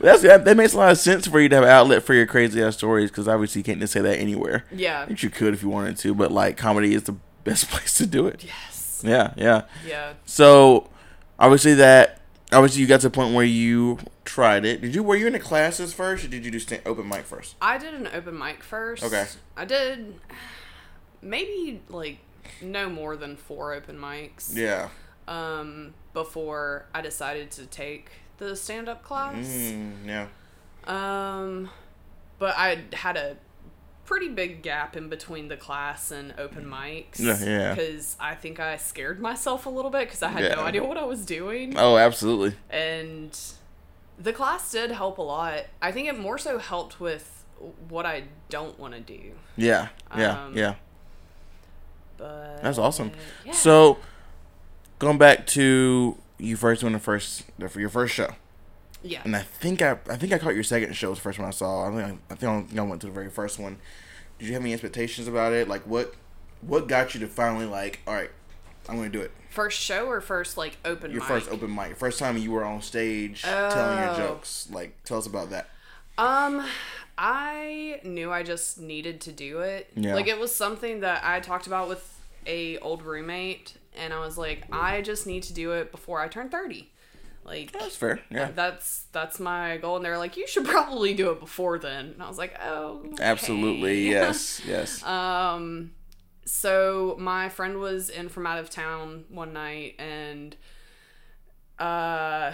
That's that, that makes a lot of sense for you to have an outlet for your crazy ass stories because obviously you can't just say that anywhere. Yeah. Which you could if you wanted to, but like comedy is the best place to do it. Yes. Yeah, yeah. Yeah. So obviously that obviously you got to the point where you tried it. Did you were you in the classes first or did you do sta- open mic first? I did an open mic first. Okay. I did maybe like no more than four open mics. Yeah. Um, before I decided to take the stand up class. Mm, yeah. Um, but I had a pretty big gap in between the class and open mics. Yeah, yeah. Because I think I scared myself a little bit because I had Yeah. no idea what I was doing. Oh, absolutely. And the class did help a lot. I think it more so helped with what I don't want to do. Yeah. Yeah. Um, yeah. But That's awesome. Yeah. So, going back to you first doing the first for your first show, yeah. and I think I I think I caught your second show was the first one I saw. I think I, I think I went to the very first one. Did you have any expectations about it? Like what what got you to finally like all right, I'm gonna do it. First show or first like open Your mic? first open mic, first time you were on stage telling your Oh. jokes. Like tell us about that. Um, I knew I just needed to do it. Yeah. Like it was something that I talked about with a old roommate and I was like, I just need to do it before I turn 30. Like That's fair. Yeah. that's that's my goal and they're like, you should probably do it before then. And I was like, "Oh, okay." Absolutely. Yes. Yes. Um so my friend was in from out of town one night and uh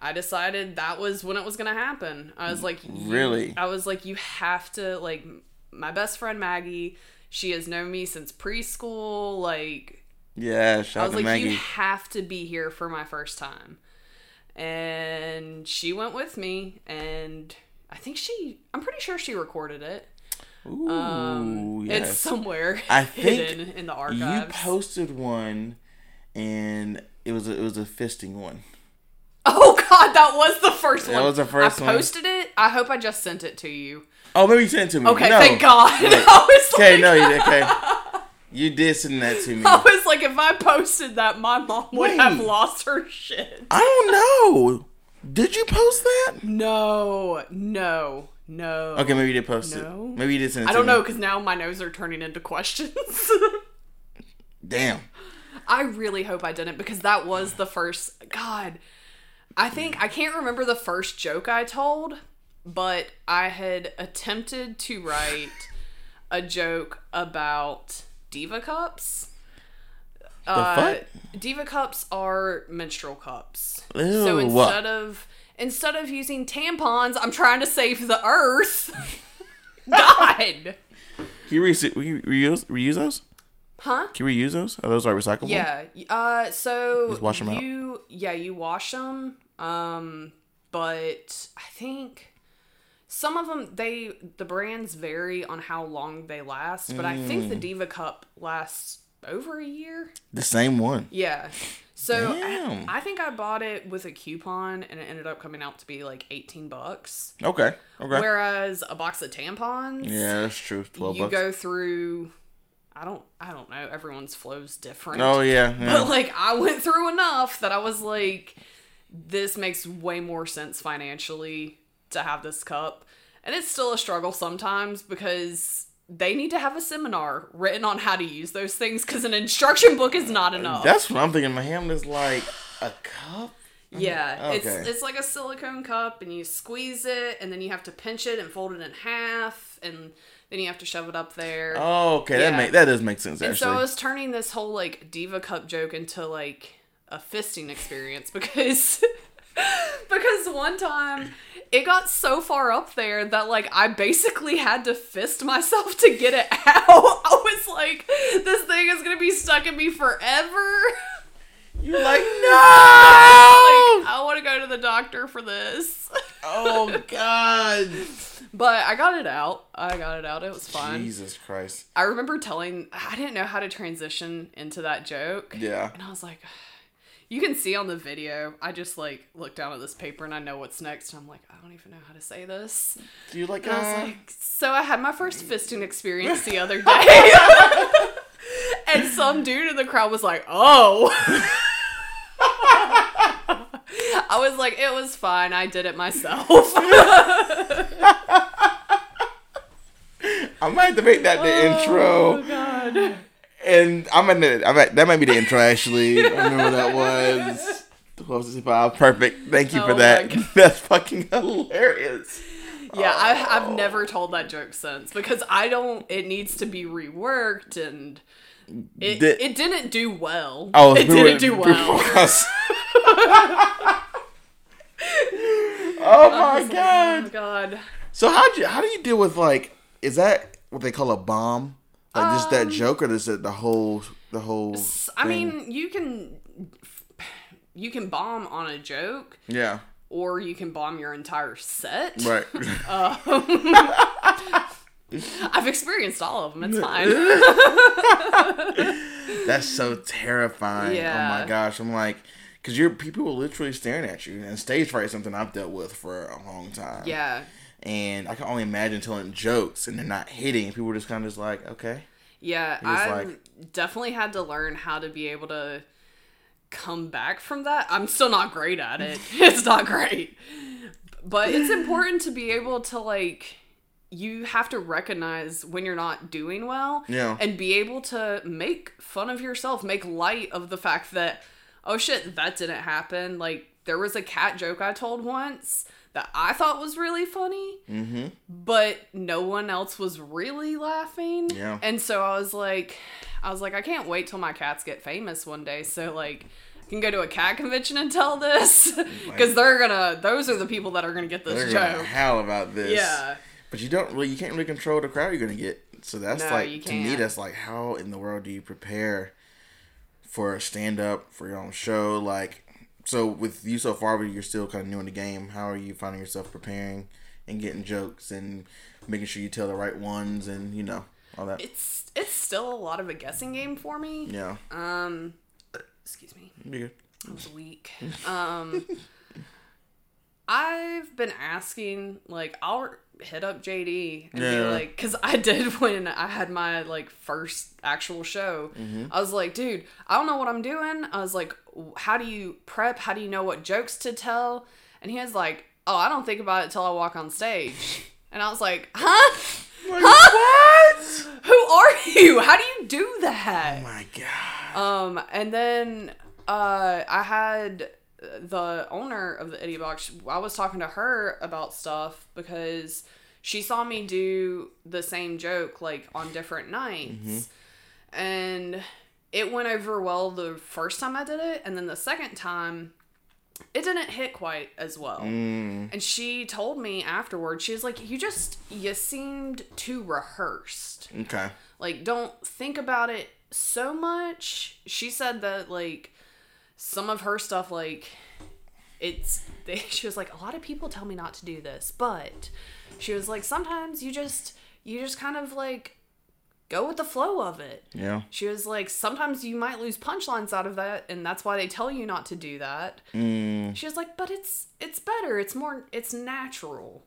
I decided that was when it was gonna happen. I was like, Really? I was like, you have to like my best friend Maggie. She has known me since preschool. Like, yeah. I Shout was to like, Maggie. you have to be here for my first time. And she went with me, and I think she, I'm pretty sure she recorded it. Ooh. Um, yes. It's somewhere I think hidden in the archives. you posted one, and it was a, it was a fisting one. Oh God, that was the first That one. That was the first I one. posted it. I hope I just sent it to you. Oh, maybe you sent it to me. Okay, No. thank God. Okay, like, no, you did. Okay, you did send that to me. I was like, if I posted that, my mom would Wait. have lost her shit. I don't know. Did you post that? No, no, no. Okay, maybe you did post No. it. Maybe you did send it I don't me. know because now my nose are turning into questions. Damn. I really hope I didn't because that was the first. God, I think I can't remember the first joke I told, but I had attempted to write a joke about diva cups. Uh, fuck? diva cups are menstrual cups. Ew. So instead of instead of using tampons, I'm trying to save the earth. God. Can you re- re- reuse reuse those? Huh? Can we use those? Are those like recyclable? Yeah. Uh so Just wash 'em out? you yeah, you wash them. Um but I think some of them they the brands vary on how long they last, but I think the Mm. Diva Cup lasts over a year. The same one. Yeah. So. I, I think I bought it with a coupon and it ended up coming out to be like 18 bucks. Okay. Okay. Whereas a box of tampons, yeah, that's true. Twelve you bucks. go through I don't I don't know, everyone's flow's different. oh yeah. yeah. But like I went through enough that I was like, this makes way more sense financially to have this cup. And it's still a struggle sometimes because they need to have a seminar written on how to use those things because an instruction book is not uh, enough. That's what I'm thinking. My hand is like a cup. yeah, it's Okay. it's like a silicone cup and you squeeze it and then you have to pinch it and fold it in half and then you have to shove it up there. Oh, okay. That Yeah. make that does make sense And actually. so I was turning this whole like diva cup joke into like a fisting experience because because one time it got so far up there that like I basically had to fist myself to get it out. I was like, this thing is gonna be stuck in me forever. You're like like, no. I want to go to the doctor for this. oh God. But I got it out. I got it out. It was fine. Jesus Christ. I remember telling I didn't know how to transition into that joke. Yeah. And I was like, you can see on the video, I just like look down at this paper and I know what's next. And I'm like, I don't even know how to say this. Do you like? And I was uh, like, so I had my first fisting experience the other day. and some dude in the crowd was like, oh. I was like, it was fine. I did it myself. I might have to make that the Oh, intro. God. And I'm gonna. I might, that might be the intro. Actually, I remember what that was. Wow, perfect. Thank you Oh for that. That's fucking hilarious. Yeah, I, I've oh. never told that joke since because I don't. It needs to be reworked, and it Did- it didn't do well. Oh, it we didn't were- do well. us. oh my Oh god. god. So how do you how do you deal with like is that what they call a bomb? Like just that Um, joke or is it the whole the whole I thing? mean, you can you can bomb on a joke, Yeah. or you can bomb your entire set. Right. I've experienced all of them. It's fine. That's so terrifying. Oh my gosh. I'm like cuz you're people were literally staring at you and stage fright is something I've dealt with for a long time. yeah. And I can only imagine telling jokes and they're not hitting. People were just kind of just like, okay. Yeah, I like- definitely had to learn how to be able to come back from that. I'm still not great at it. it's not great. But it's important to be able to like you have to recognize when you're not doing well Yeah. and be able to make fun of yourself, make light of the fact that, oh shit, that didn't happen. Like, there was a cat joke I told once that I thought was really funny, Mm-hmm. but no one else was really laughing. Yeah. And so I was like, I was like, I can't wait till my cats get famous one day. So, like, I can go to a cat convention and tell this because they're gonna, those are the people that are gonna get this They're gonna joke. howl about this. Yeah. But you don't really, you can't really control the crowd you're gonna get. So that's No, like to me, that's like how in the world do you prepare for a stand up for your own show? Like, so with you so far, but you're still kind of new in the game. How are you finding yourself preparing and getting jokes and making sure you tell the right ones and you know all that? It's it's still a lot of a guessing game for me. yeah. Um, excuse me. Good. I was weak. Um, I've been asking, like, I'll hit up JD and be like, because I did when I had my like first actual show. I was like, dude, I don't know what I'm doing. I was like, how do you prep? How do you know what jokes to tell? And he was like, oh, I don't think about it till I walk on stage. And I was like, huh? Huh? Who are you? How do you do that? Oh my god. Um, and then uh, I had the owner of the Idiot Box. I was talking to her about stuff because she saw me do the same joke like on different nights, and it went over well the first time I did it, and then the second time. It didn't hit quite as well. Mm. And she told me afterwards, she was like, You just, you seemed too rehearsed Okay. like don't think about it so much she said that like some of her stuff like it's they, she was like a lot of people tell me not to do this but she was like sometimes you just you just kind of like go with the flow of it Yeah. she was like sometimes you might lose punchlines out of that and that's why they tell you not to do that Mm. she was like but it's it's better it's more it's natural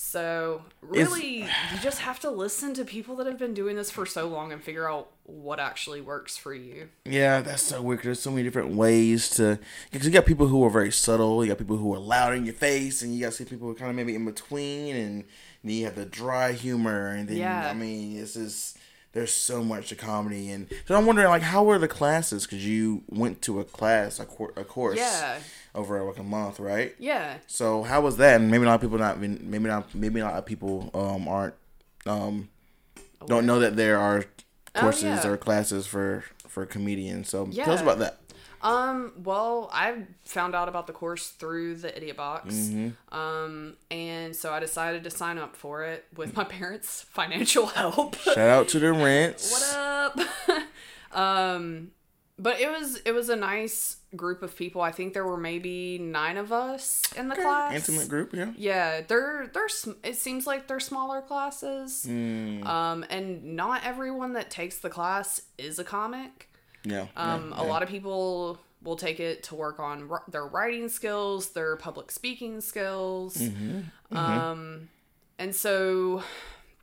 so really you just have to listen to people that have been doing this for so long and figure out what actually works for you Yeah, that's so weird. 'cause There's so many different ways to. Because you got people who are very subtle. You got people who are loud in your face, and you got some people who are kind of maybe in between, and then you have the dry humor, and then Yeah. I mean, it's just there's so much to comedy, and so I'm wondering like how were the classes? Because you went to a class, a, cour- a course, Yeah. over like a month, right? yeah So how was that? And maybe a lot of people not maybe not maybe not a lot of people um aren't um don't know that there are courses Oh, yeah. or classes for for comedians. So tell us about that. Um well i found out about the course through the idiot box. Um and so i decided to sign up for it with my parents financial help. Shout out to the rents. what up? Um but it was it was a nice group of people. I think there were maybe nine of us in the class. Intimate group, yeah. yeah they're they're it seems like they're smaller classes. Mm, um and not everyone that takes the class is a comic yeah. um yeah, a lot of people will take it to work on r- their writing skills their public speaking skills Mm-hmm. um and so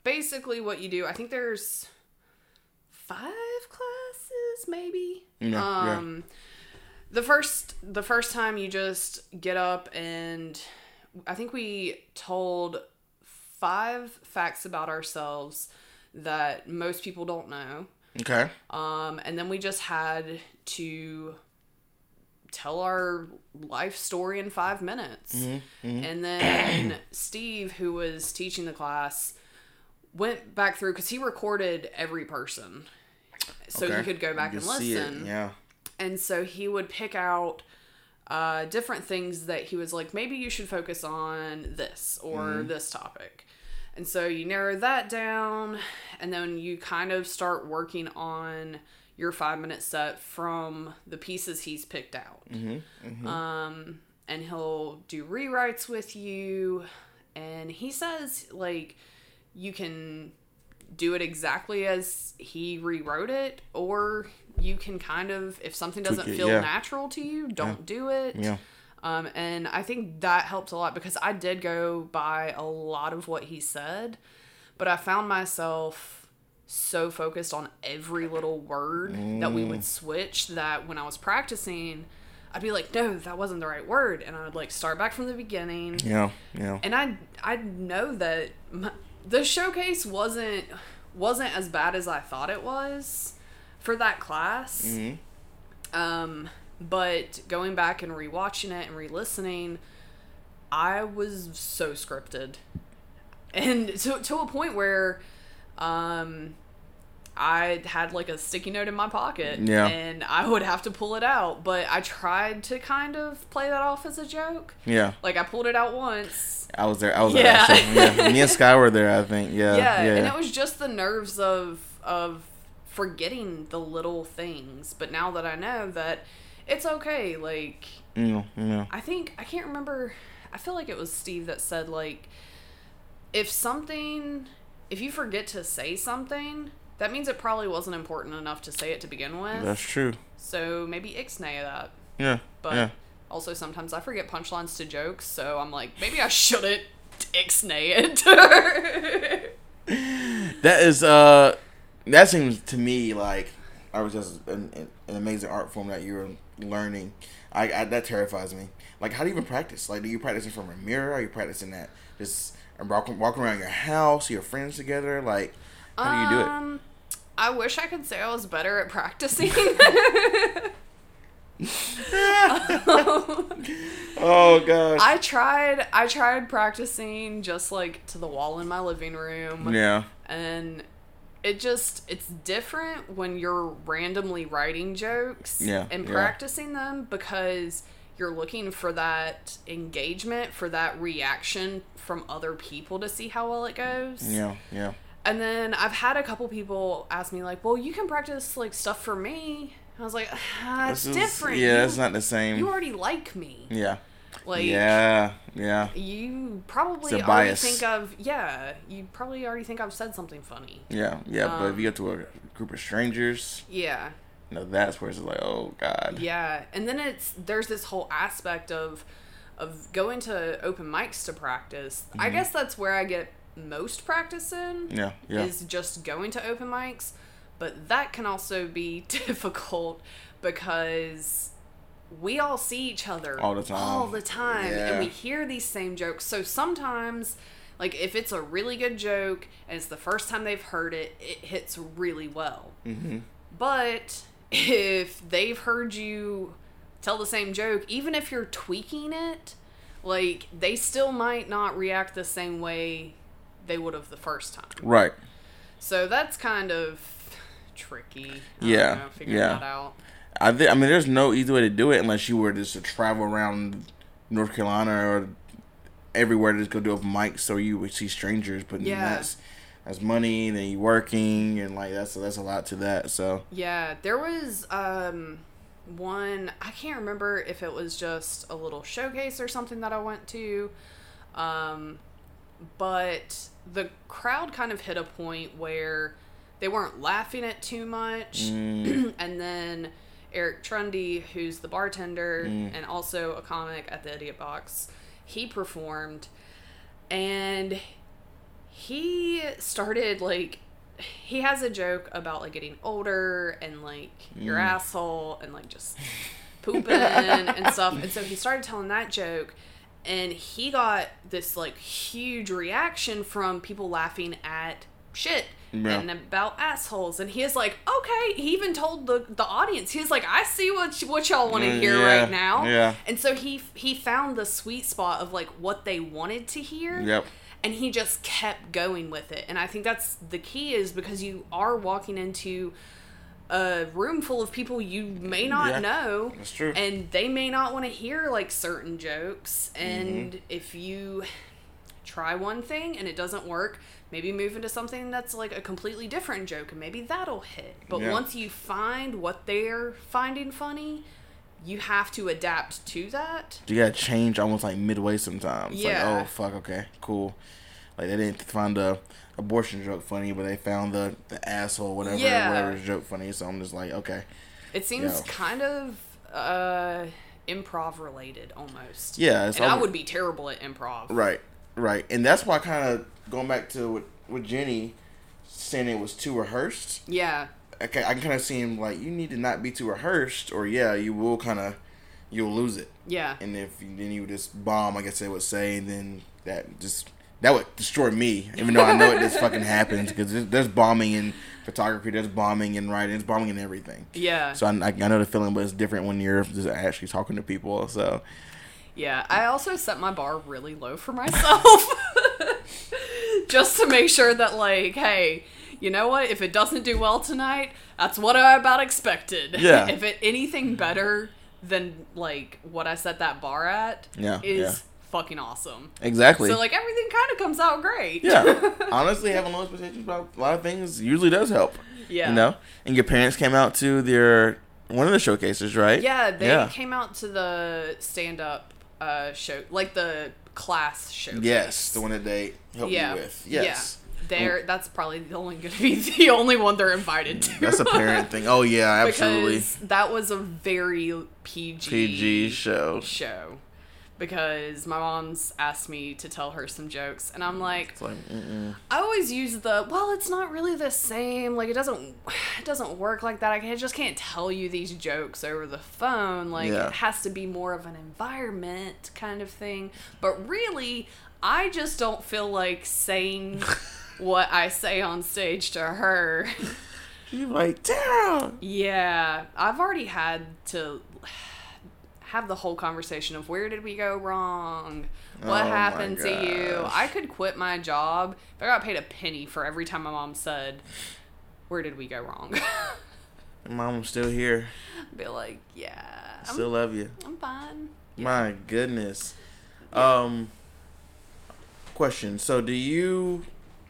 basically what you do i think there's five classes maybe Yeah, yeah. um the first the first time you just get up and i think we told five facts about ourselves that most people don't know Okay. um, and then we just had to tell our life story in five minutes. Mm-hmm, And then Steve, who was teaching the class, went back through because he recorded every person. So okay. you could go back and can see it, listen. Yeah. And so he would pick out uh, different things that he was like, maybe you should focus on this or Mm-hmm. this topic. And so you narrow that down, and then you kind of start working on your five minute set from the pieces he's picked out. Mm-hmm. Um, and he'll do rewrites with you, and he says, like, you can do it exactly as he rewrote it, or you can kind of, if something doesn't feel yeah. natural to you, don't do it. Yeah. Um, and I think that helped a lot because I did go by a lot of what he said, but I found myself so focused on every little word that we Mm. would switch that when I was practicing, I'd be like, no, that wasn't the right word. And I would like start back from the beginning. Yeah. Yeah. And I, I know that my, the showcase wasn't wasn't as bad as I thought it was for that class. hmm Um, but going back and rewatching it and re-listening, I was so scripted, and to to a point where, um, I had like a sticky note in my pocket, Yeah. and I would have to pull it out. But I tried to kind of play that off as a joke. Yeah. Like I pulled it out once. I was there. I was Yeah. there. Yeah. Me and Sky were there. I think. Yeah. yeah, Yeah. and it was just the nerves of of forgetting the little things. But now that I know that it's okay, like yeah. Yeah. I think I can't remember. I feel like it was Steve that said like, if something, if you forget to say something, that means it probably wasn't important enough to say it to begin with. That's true. so maybe ixnay that. Yeah. But yeah. also sometimes I forget punchlines to jokes, so I'm like, maybe I shouldn't ixnay it. That is uh, that seems to me like I was just an, an amazing art form that you're learning. I, I that terrifies me. Like, how do you even practice? Like, do you practice in front of a mirror? Are you practicing that just walking walking around your house, your friends together? Like, how do you do it? Um, I wish I could say I was better at practicing. Oh gosh. I tried I tried practicing just like to the wall in my living room. yeah. And it just it's different when you're randomly writing jokes Yeah, and yeah. practicing them because you're looking for that engagement, for that reaction from other people to see how well it goes. Yeah. Yeah. And then I've had a couple people ask me like, "Well, you can practice like stuff for me." I was like, ah, "It's is- different. Yeah, you, it's not the same. you already like me. yeah. Like, yeah. Yeah. you probably already think I've yeah, you probably already think I've said something funny. Yeah. Yeah. but if Um, you get to a group of strangers, Yeah, you know, that's where it's like, oh god. yeah, and then it's there's this whole aspect of of going to open mics to practice. I guess that's where I get most practice in. Mm-hmm. Yeah. Yeah. is just going to open mics, but that can also be difficult because we all see each other All the time. all the time, Yeah. and we hear these same jokes. So sometimes, like if it's a really good joke and it's the first time they've heard it, it hits really well. mm-hmm. But if they've heard you tell the same joke, even if you're tweaking it, like they still might not react the same way they would have the first time. Right. So that's kind of tricky. I Yeah, know, yeah. I think. I mean, there's no easy way to do it unless you were just to travel around North Carolina or everywhere to just go do open mics, so you would see strangers. But then Yeah. that's that's money. And then you working and like that's that's a lot to that. So Yeah, there was um one I can't remember if it was just a little showcase or something that I went to. Um but the crowd kind of hit a point where they weren't laughing at too much Mm. and then Eric Trundy, who's the bartender Mm. and also a comic at the Idiot Box, he performed and he started like he has a joke about like getting older and like your Mm. asshole and like just pooping and stuff. And so he started telling that joke and he got this like huge reaction from people laughing at shit Yeah. and about assholes and he is like okay he even told the the audience he was like i see what what y'all want to hear yeah, right now yeah. and so he he found the sweet spot of like what they wanted to hear Yep. and he just kept going with it and i think that's the key is because you are walking into a room full of people you may not Yeah, know that's true. and they may not want to hear like certain jokes and Mm-hmm. if you try one thing and it doesn't work maybe move into something that's like a completely different joke and maybe that'll hit but Yeah. once you find what they're finding funny you have to adapt to that you gotta change almost like midway sometimes. Yeah. Like, oh fuck, okay, cool. Like they didn't find the abortion joke funny, but they found the, the asshole whatever Yeah. whatever joke funny. So I'm just like, okay, It seems kind of uh, improv related almost. yeah. It's and I would be terrible at improv. Right, right, and that's why kind of going back to with, with Jenny saying it was too rehearsed. Yeah. Okay, I can kind of see him like you need to not be too rehearsed, or yeah, you will kind of you'll lose it. Yeah. And if you, then you just bomb, I guess they would say, and then that just that would destroy me. Even though I know it just fucking happens because there's, there's bombing in photography, there's bombing in writing, there's bombing in everything. Yeah. So I, I I know the feeling, but it's different when you're just actually talking to people. So Yeah, I also set my bar really low for myself. Just to make sure that, like, hey, you know what? If it doesn't do well tonight, that's what I about expected. Yeah. if it anything better than, like, what I set that bar at Yeah, is yeah. fucking awesome. exactly. So, like, everything kind of comes out great. yeah. Honestly, having low expectations about a lot of things usually does help. yeah. You know. And your parents came out to their one of the showcases, right? Yeah, they Yeah. came out to the stand up uh, show, like the class show. Yes, the one that they helped yeah. you with. Yes. Yeah. They're that's probably the only going to be the only one they're invited to. That's a parent thing. Oh yeah, absolutely. because that was a very PG PG show. show. Because my mom's asked me to tell her some jokes, and I'm like, like. I always use the well, it's not really the same. Like it doesn't, it doesn't work like that. I can- I just can't tell you these jokes over the phone. Like Yeah. it has to be more of an environment kind of thing. But really, I just don't feel like saying what I say on stage to her. you like, Tara. Yeah, I've already had to have the whole conversation of where did we go wrong? What Oh happened to you? I could quit my job if I got paid a penny for every time my mom said, Where did we go wrong? Mom's still here. Be like, Yeah, I'm, Still love you. I'm fine. My goodness. Um. Question. So, do you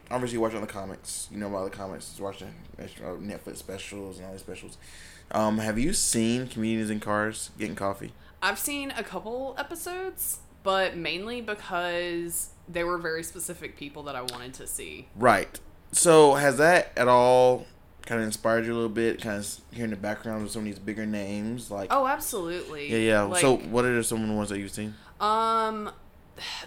obviously watch all the comics? You know about the comics. Watch the uh, Netflix specials and all these specials. Um, have you seen comedians in cars getting coffee? I've seen a couple episodes, but mainly because they were very specific people that I wanted to see. Right. So, has that at all kind of inspired you a little bit? Kind of hearing the background of some of these bigger names, like Oh, absolutely. yeah, yeah. so, what are some of the ones that you've seen? Um,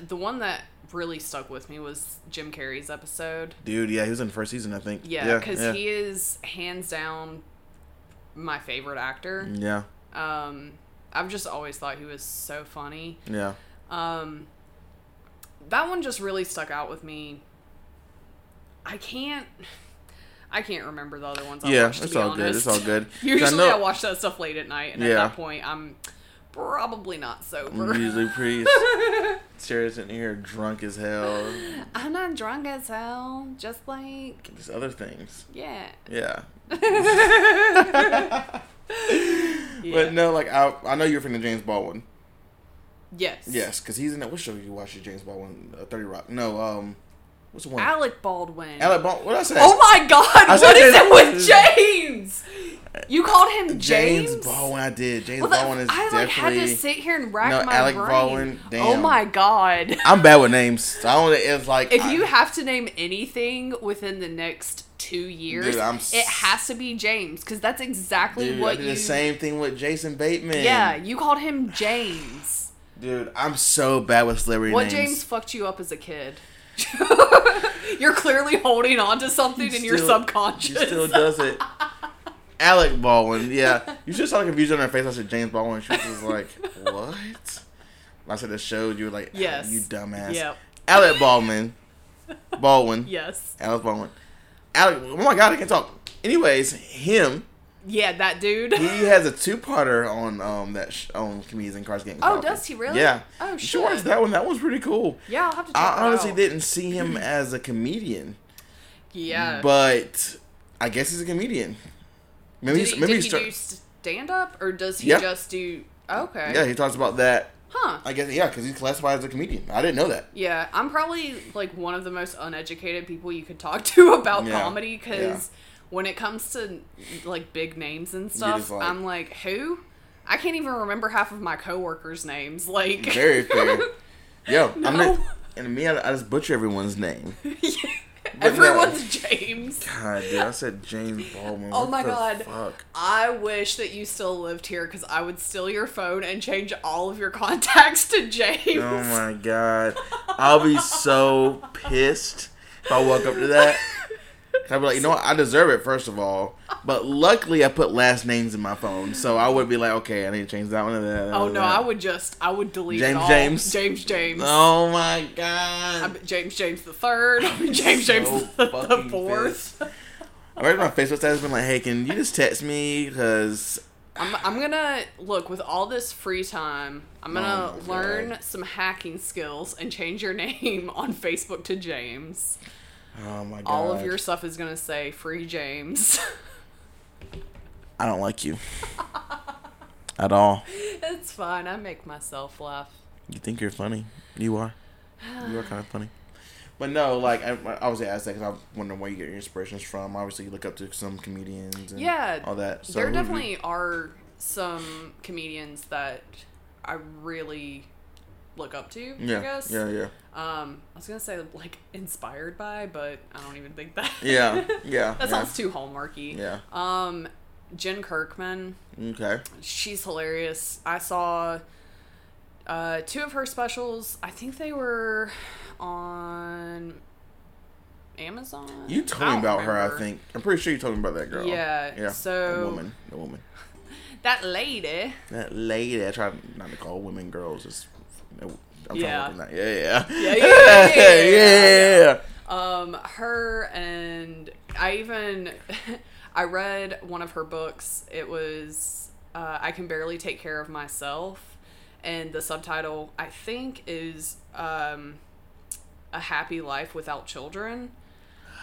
the one that really stuck with me was Jim Carrey's episode. Dude, yeah, he was in the first season, I think. Yeah, because he is hands down my favorite actor. Yeah, Um, I've just always thought he was so funny. yeah. Um, that one just really stuck out with me. I can't. I can't remember the other ones. I Yeah, watched, it's all good. It's all good. 'Cause I Usually, know- I watch that stuff late at night, and at that point, I'm probably not sober. I'm usually pretty serious in here, drunk as hell. I'm not drunk as hell. Just like Just other things. yeah. Yeah. Yeah. But no, like I, I know you're from the James Baldwin. Yes. Yes, because he's in that. What show you watch? James Baldwin, uh, Thirty Rock. No, um, what's the one? Alec Baldwin. Alec Baldwin. What did I say? Oh my god, I what is it with James? You called him James? James Baldwin. I did. James Well, Baldwin is definitely. I like had to sit here and rack No, my Alec brain. Baldwin, Oh my god. I'm bad with names. So I don't. It's like If I- you have to name anything within the next two years, Dude, it has to be James because that's exactly dude, I what did you. the same thing with Jason Bateman. Yeah, you called him James. dude, I'm so bad with celebrity What names. James fucked you up as a kid? You're clearly holding on to something He in your subconscious. She still does it. Alec Baldwin, yeah. You just saw the confusion on her face. I said James Baldwin. She was just like, "What?" I said it showed you were like, Yes. you dumbass." Yep. Alec Baldwin, Baldwin, Yes. Alec Baldwin, Alec. Oh my God, I can talk. Anyways, him. Yeah, that dude. He has a two-parter on um that sh- on comedians and cars getting. Oh, Coffee. does he really? Yeah. Oh, should watch that one. That one's pretty cool. yeah, I'll have to I honestly out. didn't see him as a comedian, Yeah. but I guess he's a comedian. Maybe did he's, he, maybe did he's he start- do stand up or does he Yeah. just do? Okay. Yeah, he talks about that. Huh. I guess yeah, because he's classified as a comedian. I didn't know that. Yeah, I'm probably like one of the most uneducated people you could talk to about Yeah. comedy because when it comes to like big names and stuff, like- I'm like, who? I can't even remember half of my coworkers' names. Like, Very fair. Yo, I'm not, and me, I, I just butcher everyone's name. But everyone's James. God, dude, I said James Baldwin. Oh What my God. Fuck. I wish that you still lived here because I would steal your phone and change all of your contacts to James. Oh my god, I'll be so pissed if I walk up to that. I'd be like, you know what? I deserve it, first of all. But luckily, I put last names in my phone. So I would be like, okay, I need to change that one and that. Oh no, that. I would just I would delete James. James? James James. Oh my god. I'm James James the third. James James So the, the fourth. I read my Facebook status been like, hey, can you just text me? Because I'm, I'm gonna look with all this free time. I'm gonna Oh learn God. some hacking skills and change your name on Facebook to James. Oh my god, All of your stuff is gonna say free James. I don't like you at all. it's fine. I make myself laugh. You think you're funny? You are. You are kind of funny. But no, like I, I obviously asked that because I wonder where you get your inspirations from. Obviously, you look up to some comedians and Yeah, all that. So there you- definitely are some comedians that I really look up to. yeah, I guess. yeah, yeah, Um, I was gonna say like inspired by, but I don't even think that. yeah, yeah. that yeah. sounds too hallmarky. Yeah. Um, Jen Kirkman, Okay. she's hilarious. I saw uh, two of her specials. I think they were on Amazon. You told I me don't about her. I think I'm pretty sure you told me about that girl. Yeah, Yeah. so- the woman, the woman, That lady. that lady. I try not to call women girls. Just I'm Yeah. to work on that. Yeah, yeah, Yeah, yeah, yeah, yeah, yeah, yeah. Um, her and I even I read one of her books. It was uh, I can barely take care of myself, and the subtitle I think is um, a happy life without children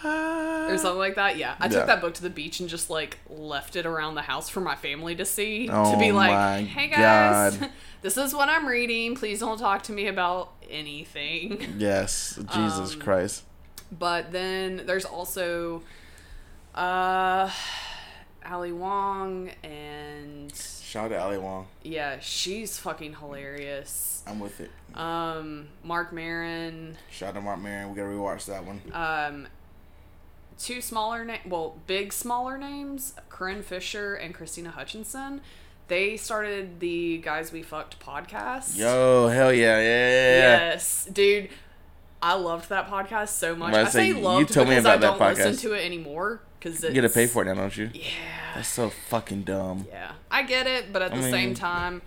or something like that. Yeah, I Yeah. took that book to the beach and just like left it around the house for my family to see to Oh be like, hey guys. This is what I'm reading. Please don't talk to me about anything. Yes, Jesus Um, Christ. But then there's also uh Ali Wong and Shout out to Ali Wong. yeah, she's fucking hilarious. I'm with it. Um Mark Maron, Shout out to Mark Maron. We gotta rewatch that one. um two smaller name well, big smaller names, Corinne Fisher and Krystyna Hutchinson. They started the Guys We Fucked podcast. Yo, hell yeah, yeah, yeah, yeah. Yes, dude. I loved that podcast so much. I was say saying, you loved told me because about I that don't listen podcast. to it anymore because You gotta pay for it now, don't you? Yeah, That's so fucking dumb. yeah. I get it, but at I the same time,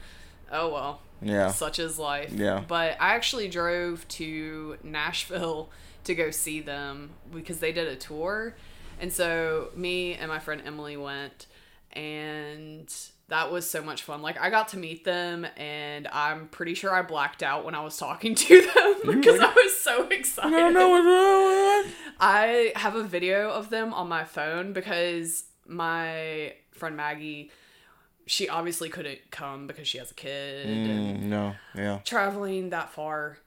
oh well. Yeah. Such is life. Yeah. But I actually drove to Nashville to go see them because they did a tour. And so me and my friend Emily went and that was so much fun. Like I got to meet them and I'm pretty sure I blacked out when I was talking to them because I was so excited. I don't know what's wrong with I have a video of them on my phone because my friend Maggie, she obviously couldn't come because she has a kid and Mm, no, yeah. traveling that far.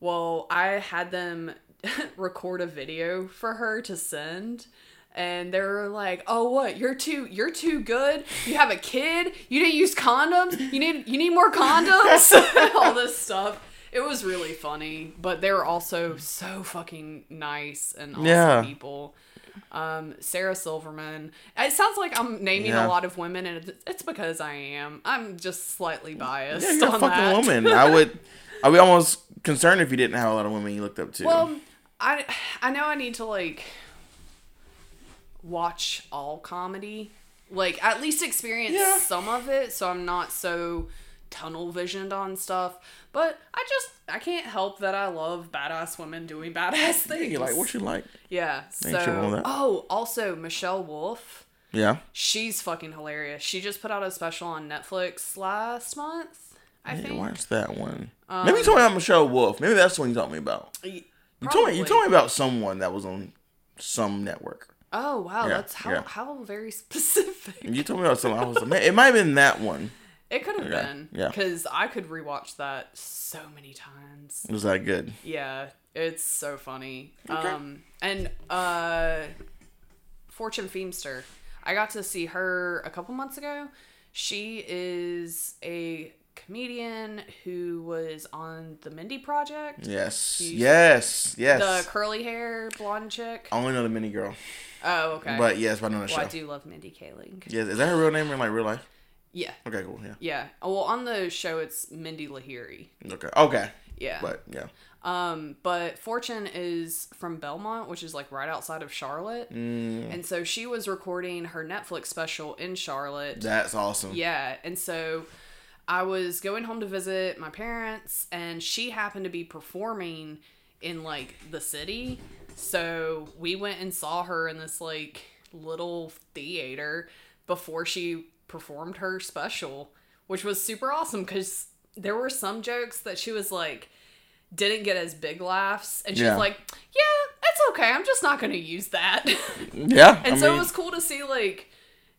Well, I had them record a video for her to send. And they were like, "Oh, what? You're too, you're too good. You have a kid. You didn't use condoms. You need, you need more condoms. All this stuff. It was really funny, but they were also so fucking nice and awesome Yeah. people. Um, Sarah Silverman. It sounds like I'm naming Yeah. a lot of women, and it's- because I am. I'm just slightly biased. Yeah, you're a fucking that. woman. I would, I'd be almost concerned if you didn't have a lot of women you looked up to. Well, I I know I need to like watch all comedy, like at least experience Yeah. some of it, so I'm not so tunnel visioned on stuff. But I just I can't help that I love badass women doing badass yeah, things. you like what you like. Yeah. Ain't tripping on So that. oh, also Michelle Wolf. Yeah. She's fucking hilarious. She just put out a special on Netflix last month. I I didn't think. watch that one. Um, Maybe you told me about Michelle Wolf. Maybe that's the one you told me about. You told me you told me about someone that was on some network. Oh wow, Yeah, that's how yeah. how very specific. You told me about someone. I was like, it might have been that one. It could have Yeah, been. yeah. Because I could rewatch that so many times. Was that good. Yeah, it's so funny. Okay. Um, and uh, Fortune Feimster, I got to see her a couple months ago. She is a comedian who was on the Mindy Project. Yes. She's- Yes. Yes. The curly hair blonde chick. I only know the mini girl. Oh, okay. But yes, but I know the well, I do love Mindy Kaling. Yes. Is that her real name or like real life? Yeah. Okay, cool. Yeah. Yeah. Oh, Well, on the show, it's Mindy Lahiri. Okay. Okay. Yeah. But yeah. Um, but Fortune is from Belmont, which is like right outside of Charlotte. Mm, And so she was recording her Netflix special in Charlotte. that's awesome. Yeah, and so I was going home to visit my parents, and she happened to be performing in like the city. So we went and saw her in this like little theater before she performed her special, which was super awesome because there were some jokes that she was like didn't get as big laughs, and she's Yeah. like, "Yeah, it's okay. I'm just not going to use that." Yeah. And I so mean, it was cool to see like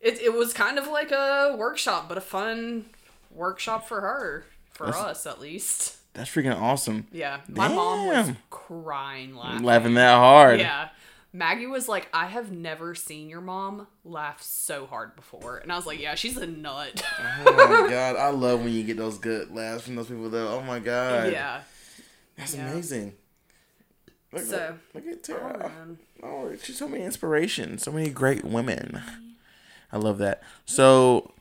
it it was kind of like a workshop, but a fun workshop for her. For That's- us at least. that's freaking awesome. Yeah. My mom was Damn. crying I'm laughing. laughing that hard. Yeah. Maggie was like, I have never seen your mom laugh so hard before. And I was like, Yeah, she's a nut. Oh my god, I love when you get those good laughs from those people though. Oh my god. yeah. That's Yeah. amazing. Look, So- look, look at Oh, Tara. man. Oh, she's so many inspiration, so many great women. I love that. So,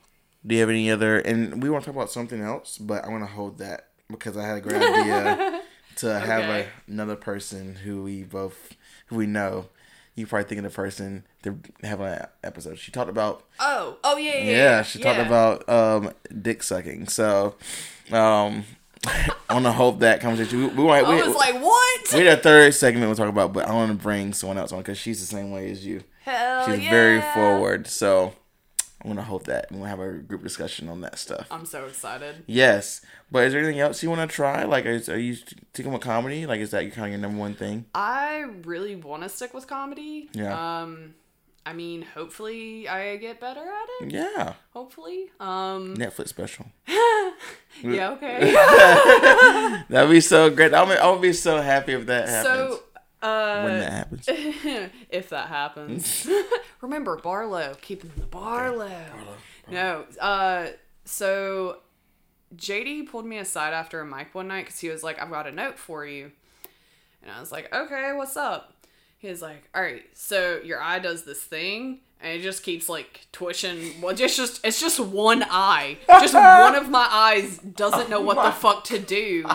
do you have any other? And we want to talk about something else, but I want to hold that because I had a great idea to have a, another person who we both who we know. You probably think of the person to have an episode. She talked about Oh, oh yeah, yeah. yeah, Yeah, she talked about um dick sucking. So, um, I want to hold that conversation. We, we, we, I was like, What? we had a third segment we'll talk about, but I want to bring someone else on because she's the same way as you. Hell She's yeah. very forward. So I want to hope that we'll have a group discussion on that stuff. I'm so excited. Yes, but is there anything else you want to try? Like, is, are you sticking with comedy? Like, is that your kind of your number one thing? I really want to stick with comedy. Yeah. Um, I mean, hopefully I get better at it. Yeah, Hopefully. Um. Netflix special. Yeah. Okay. That'd be so great. I'm I would be so happy if that happens. so. Uh, when that happens. if that happens, remember Barlow. Keep him in the Barlow. No. Uh. So. JD pulled me aside after a mic one night because he was like, "I've got a note for you," and I was like, "Okay, what's up?" He was like, "All right, so your eye does this thing." And it just keeps like twitching. Well, just just it's just one eye. Just one of my eyes doesn't know what the fuck to do.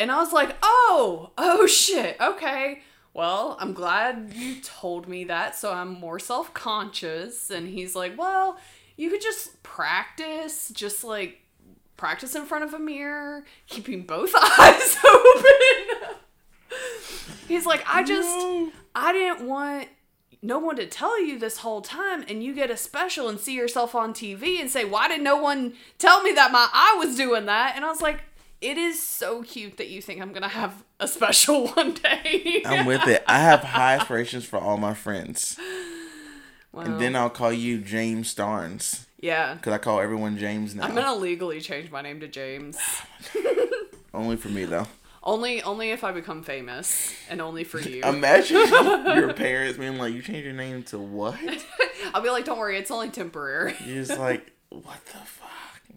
And I was like, "Oh, oh shit. Okay. Well, I'm glad you told me that, so I'm more self-conscious." And he's like, "Well, you could just practice, just like practice in front of a mirror, keeping both eyes open." he's like, "I just. I didn't want no one to tell you this whole time and you get a special and see yourself on TV and say, "Why did no one tell me that my eye was doing that?" And I was like, "It is so cute that you think I'm going to have a special one day." I'm with it. I have high aspirations for all my friends. Wow. And then I'll call you James Starnes. yeah. Because I call everyone James now. I'm going to legally change my name to James. Only for me, though. Only only if I become famous and only for you. Imagine your parents being like, you changed your name to what? I'll be like, "Don't worry, it's only temporary." You're just like, what the fuck?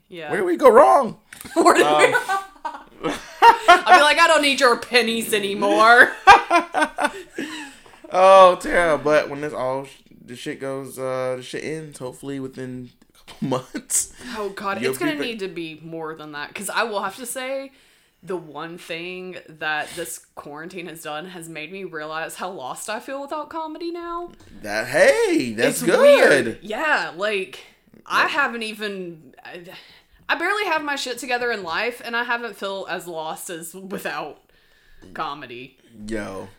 Yeah. Where did we go wrong? Where did we- um, I'll be like, "I don't need your pennies anymore." oh, Tara, but when this all the shit goes, uh, the shit ends, hopefully within a couple months. Oh god, it's gonna need to be more than that because I will have to say the one thing that this quarantine has done has made me realize how lost I feel without comedy now. That hey, that's it's good. weird. Yeah, like I haven't even I, I barely have my shit together in life and I haven't felt as lost as without comedy. Yo,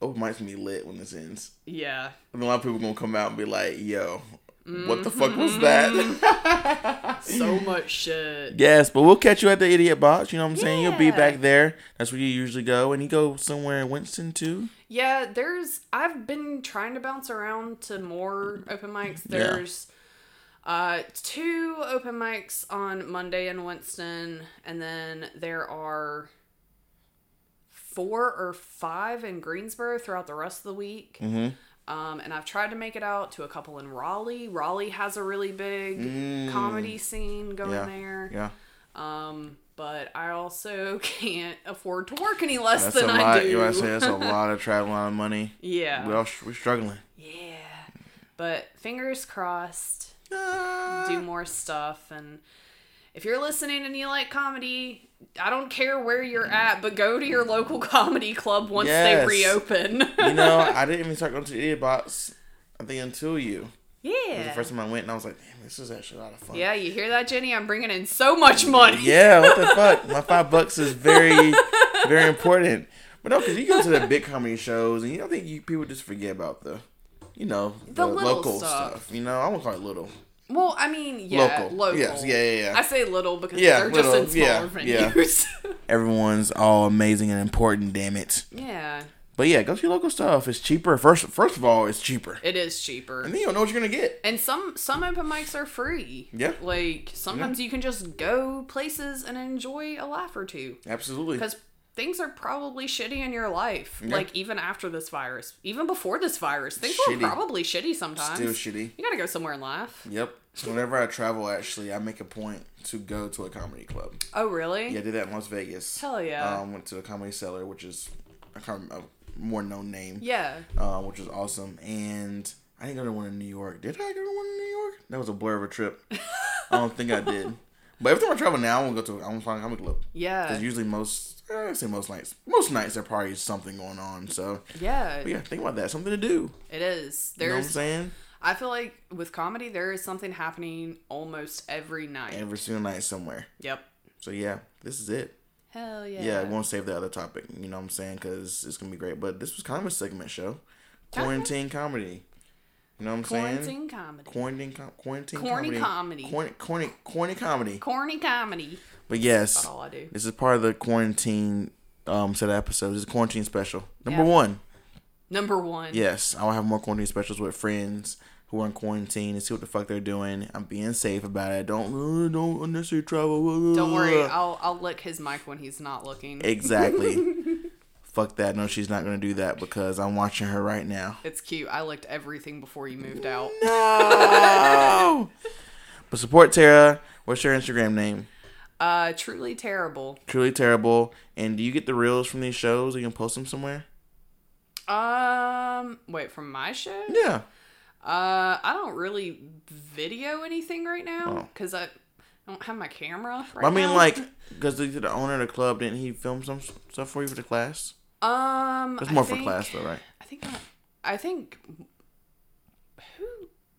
open mic's gonna be lit when this ends. Yeah. And a lot of people gonna come out and be like, yo, what the fuck was mm-hmm. that? So much shit. yes, but we'll catch you at the Idiot Box. You know what I'm saying? You'll be back there. That's where you usually go. And you go somewhere in Winston too. Yeah, there's I've been trying to bounce around to more open mics. Yeah. Uh two open mics on Monday in Winston and then there are four or five in Greensboro throughout the rest of the week. Mm-hmm. Um, and I've tried to make it out to a couple in Raleigh. Raleigh has a really big Mm. comedy scene going Yeah. there. Yeah. Um, but I also can't afford to work any less That's than I lot. do. You want to say that's a lot of travel, a lot of money. yeah. We all we're struggling. Yeah. But fingers crossed, do ah. more stuff and if you're listening and you like comedy, I don't care where you're at, but go to your local comedy club once Yes. they reopen. You know, I didn't even start going to the Idiot Box. I think until you. It was yeah. the first time I went, and I was like, "Damn, this is actually a lot of fun." Yeah, you hear that, Jenny? I'm bringing in so much money. Yeah, what the fuck? My five bucks is very, very important. But no, because you go to the big comedy shows, and you don't think you people just forget about the, you know, the, The local stuff. stuff. You know, I won't call it little. Well, I mean, yeah, Local. local. Yes, yeah, yeah, yeah. I say little because Yeah, they're just in little, yeah, smaller yeah. venues. Everyone's all amazing and important. Damn it! Yeah. But yeah, go see local stuff. It's cheaper. First, first of all, it's cheaper, it is cheaper. and then you don't know what you're gonna get. And some some open mics are free. Yeah. Like sometimes you can just go places and enjoy a laugh or two Absolutely. because things are probably shitty in your life. Yeah. Like even after this virus, even before this virus, things Shitty. were probably shitty sometimes. Still shitty. You gotta go somewhere and laugh. Yep. So whenever I travel, actually, I make a point to go to a comedy club. Oh really? Yeah, I did that in Las Vegas. Hell yeah. Um, went to a comedy cellar, which is a, com- a more known name. Yeah. uh, which was awesome. And I didn't go to one in New York. Did I go to one in New York? That was a blur of a trip. I don't think I did. But every time I travel now, I want to go to I want to find a comedy club. Yeah. Because usually most, I say most nights, most nights there probably is something going on. So Yeah. but yeah, think about that. Something to do. It is. You know what I'm saying? I feel like with comedy there is something happening almost every night. Every single night somewhere. Yep. So yeah, this is it. Hell yeah. Yeah, I won't save the other topic. You know what I'm saying? Because it's gonna be great. But this was kind of a segment show. Quarantine comedy. You know what I'm saying? Quarantine comedy. Quarantine, com- quarantine Corny comedy. comedy. Corny, corny, corny comedy. Corny comedy. But yes, all I do. this is part of the quarantine um set of episodes. It's a quarantine special. Number Yeah. one. Number one. Yes, I will have more quarantine specials with friends who are in quarantine and see what the fuck they're doing. I'm being safe about it. Don't uh, don't unnecessary travel. Don't worry, I'll I'll lick his mic when he's not looking. Exactly. fuck that. No, she's not gonna do that because I'm watching her right now. It's cute. I licked everything before you moved out. No. but support Tara. What's your Instagram name? Uh, truly Tarable. Truly Tarable. And do you get the reels from these shows? You can post them somewhere. Um, wait, from my show? Yeah. Uh, I don't really video anything right now Oh. because I don't have my camera. Right I mean, now. like, because the, the owner of the club didn't he film some stuff for you for the class? um, It's more for class though, right? I think I, I think who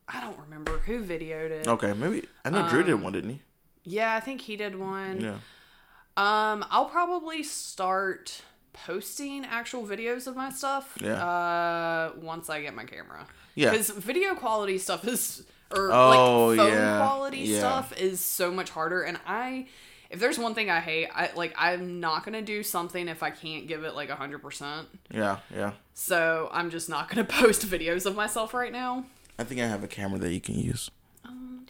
I don't remember who videoed it. Okay, maybe I know Drew did Um, one, didn't he? Yeah, I think he did one. Yeah. Um, I'll probably start posting actual videos of my stuff. Yeah. Uh, once I get my camera. Yeah. Because video quality stuff is, or Oh, like phone yeah. quality Yeah. stuff is so much harder. And I, if there's one thing I hate, I like I'm not gonna do something if I can't give it like hundred percent. Yeah, yeah. So I'm just not gonna post videos of myself right now. I think I have a camera that you can use.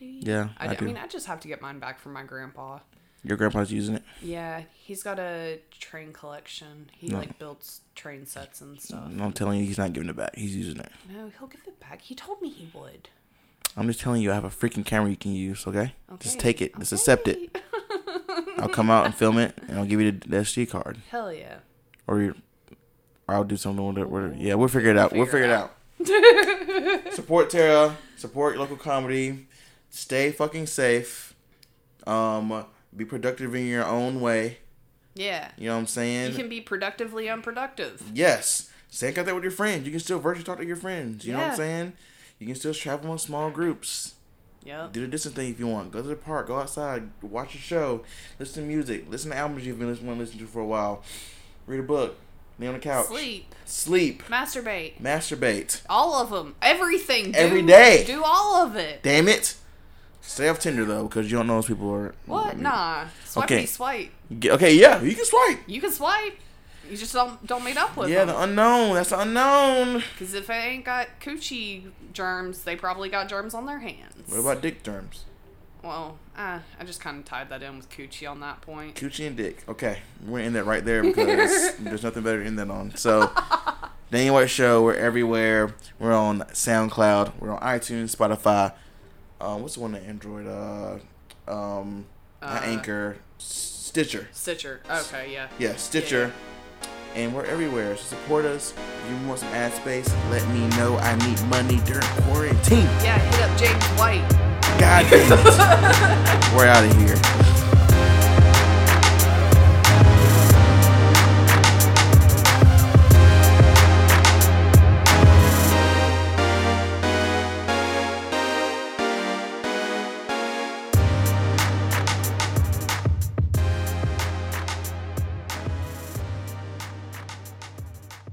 Do you? Yeah, I do. mean, I just have to get mine back from my grandpa. Your grandpa's using it. Yeah, he's got a train collection. He No. like builds train sets and stuff. I'm telling you, he's not giving it back. He's using it. No, he'll give it back. He told me he would. I'm just telling you, I have a freaking camera you can use. Okay, just take it. Just accept it. I'll come out and film it, and I'll give you the, the SD card, Hell yeah. or or I'll do something with it. With it. Yeah, we'll figure it out. We'll Figure figure it it out. support Tara. Support local comedy. Stay fucking safe. Um, be productive in your own way. Yeah. You know what I'm saying? You can be productively unproductive. Yes. Stay in contact with your friends. You can still virtually talk to your friends. You know what I'm saying? You can still travel in small groups. Yep. Do the distant thing if you want. Go to the park. Go outside. Watch a show. Listen to music. Listen to albums you've been listening, to for a while. Read a book. Lay on the couch. Sleep. Sleep. Masturbate. Masturbate. All of them. Everything. Do, Every day. Do all of it. Damn it. Stay off Tinder though, because you don't know those people are. What? Nah. Swipey Okay. swipe. Okay, yeah, you can swipe. You can swipe. You just don't don't meet up with Yeah, them. the unknown. That's the unknown. Because if they ain't got coochie germs, they probably got germs on their hands. What about dick germs? Well, uh, I just kind of tied that in with coochie on that point. Coochie and dick. Okay, we're in that right there because there's nothing better to end that on. So, Daniel White Show. We're everywhere. We're on SoundCloud. We're on iTunes, Spotify. Um, what's the one on Android? Uh, um, Uh, Anchor, Stitcher. Stitcher. Okay, yeah. Yeah, Stitcher. And we're everywhere. So support us. If you want some ad space, let me know. I need money during quarantine. Yeah, hit up James White. God damn it. we're out of here.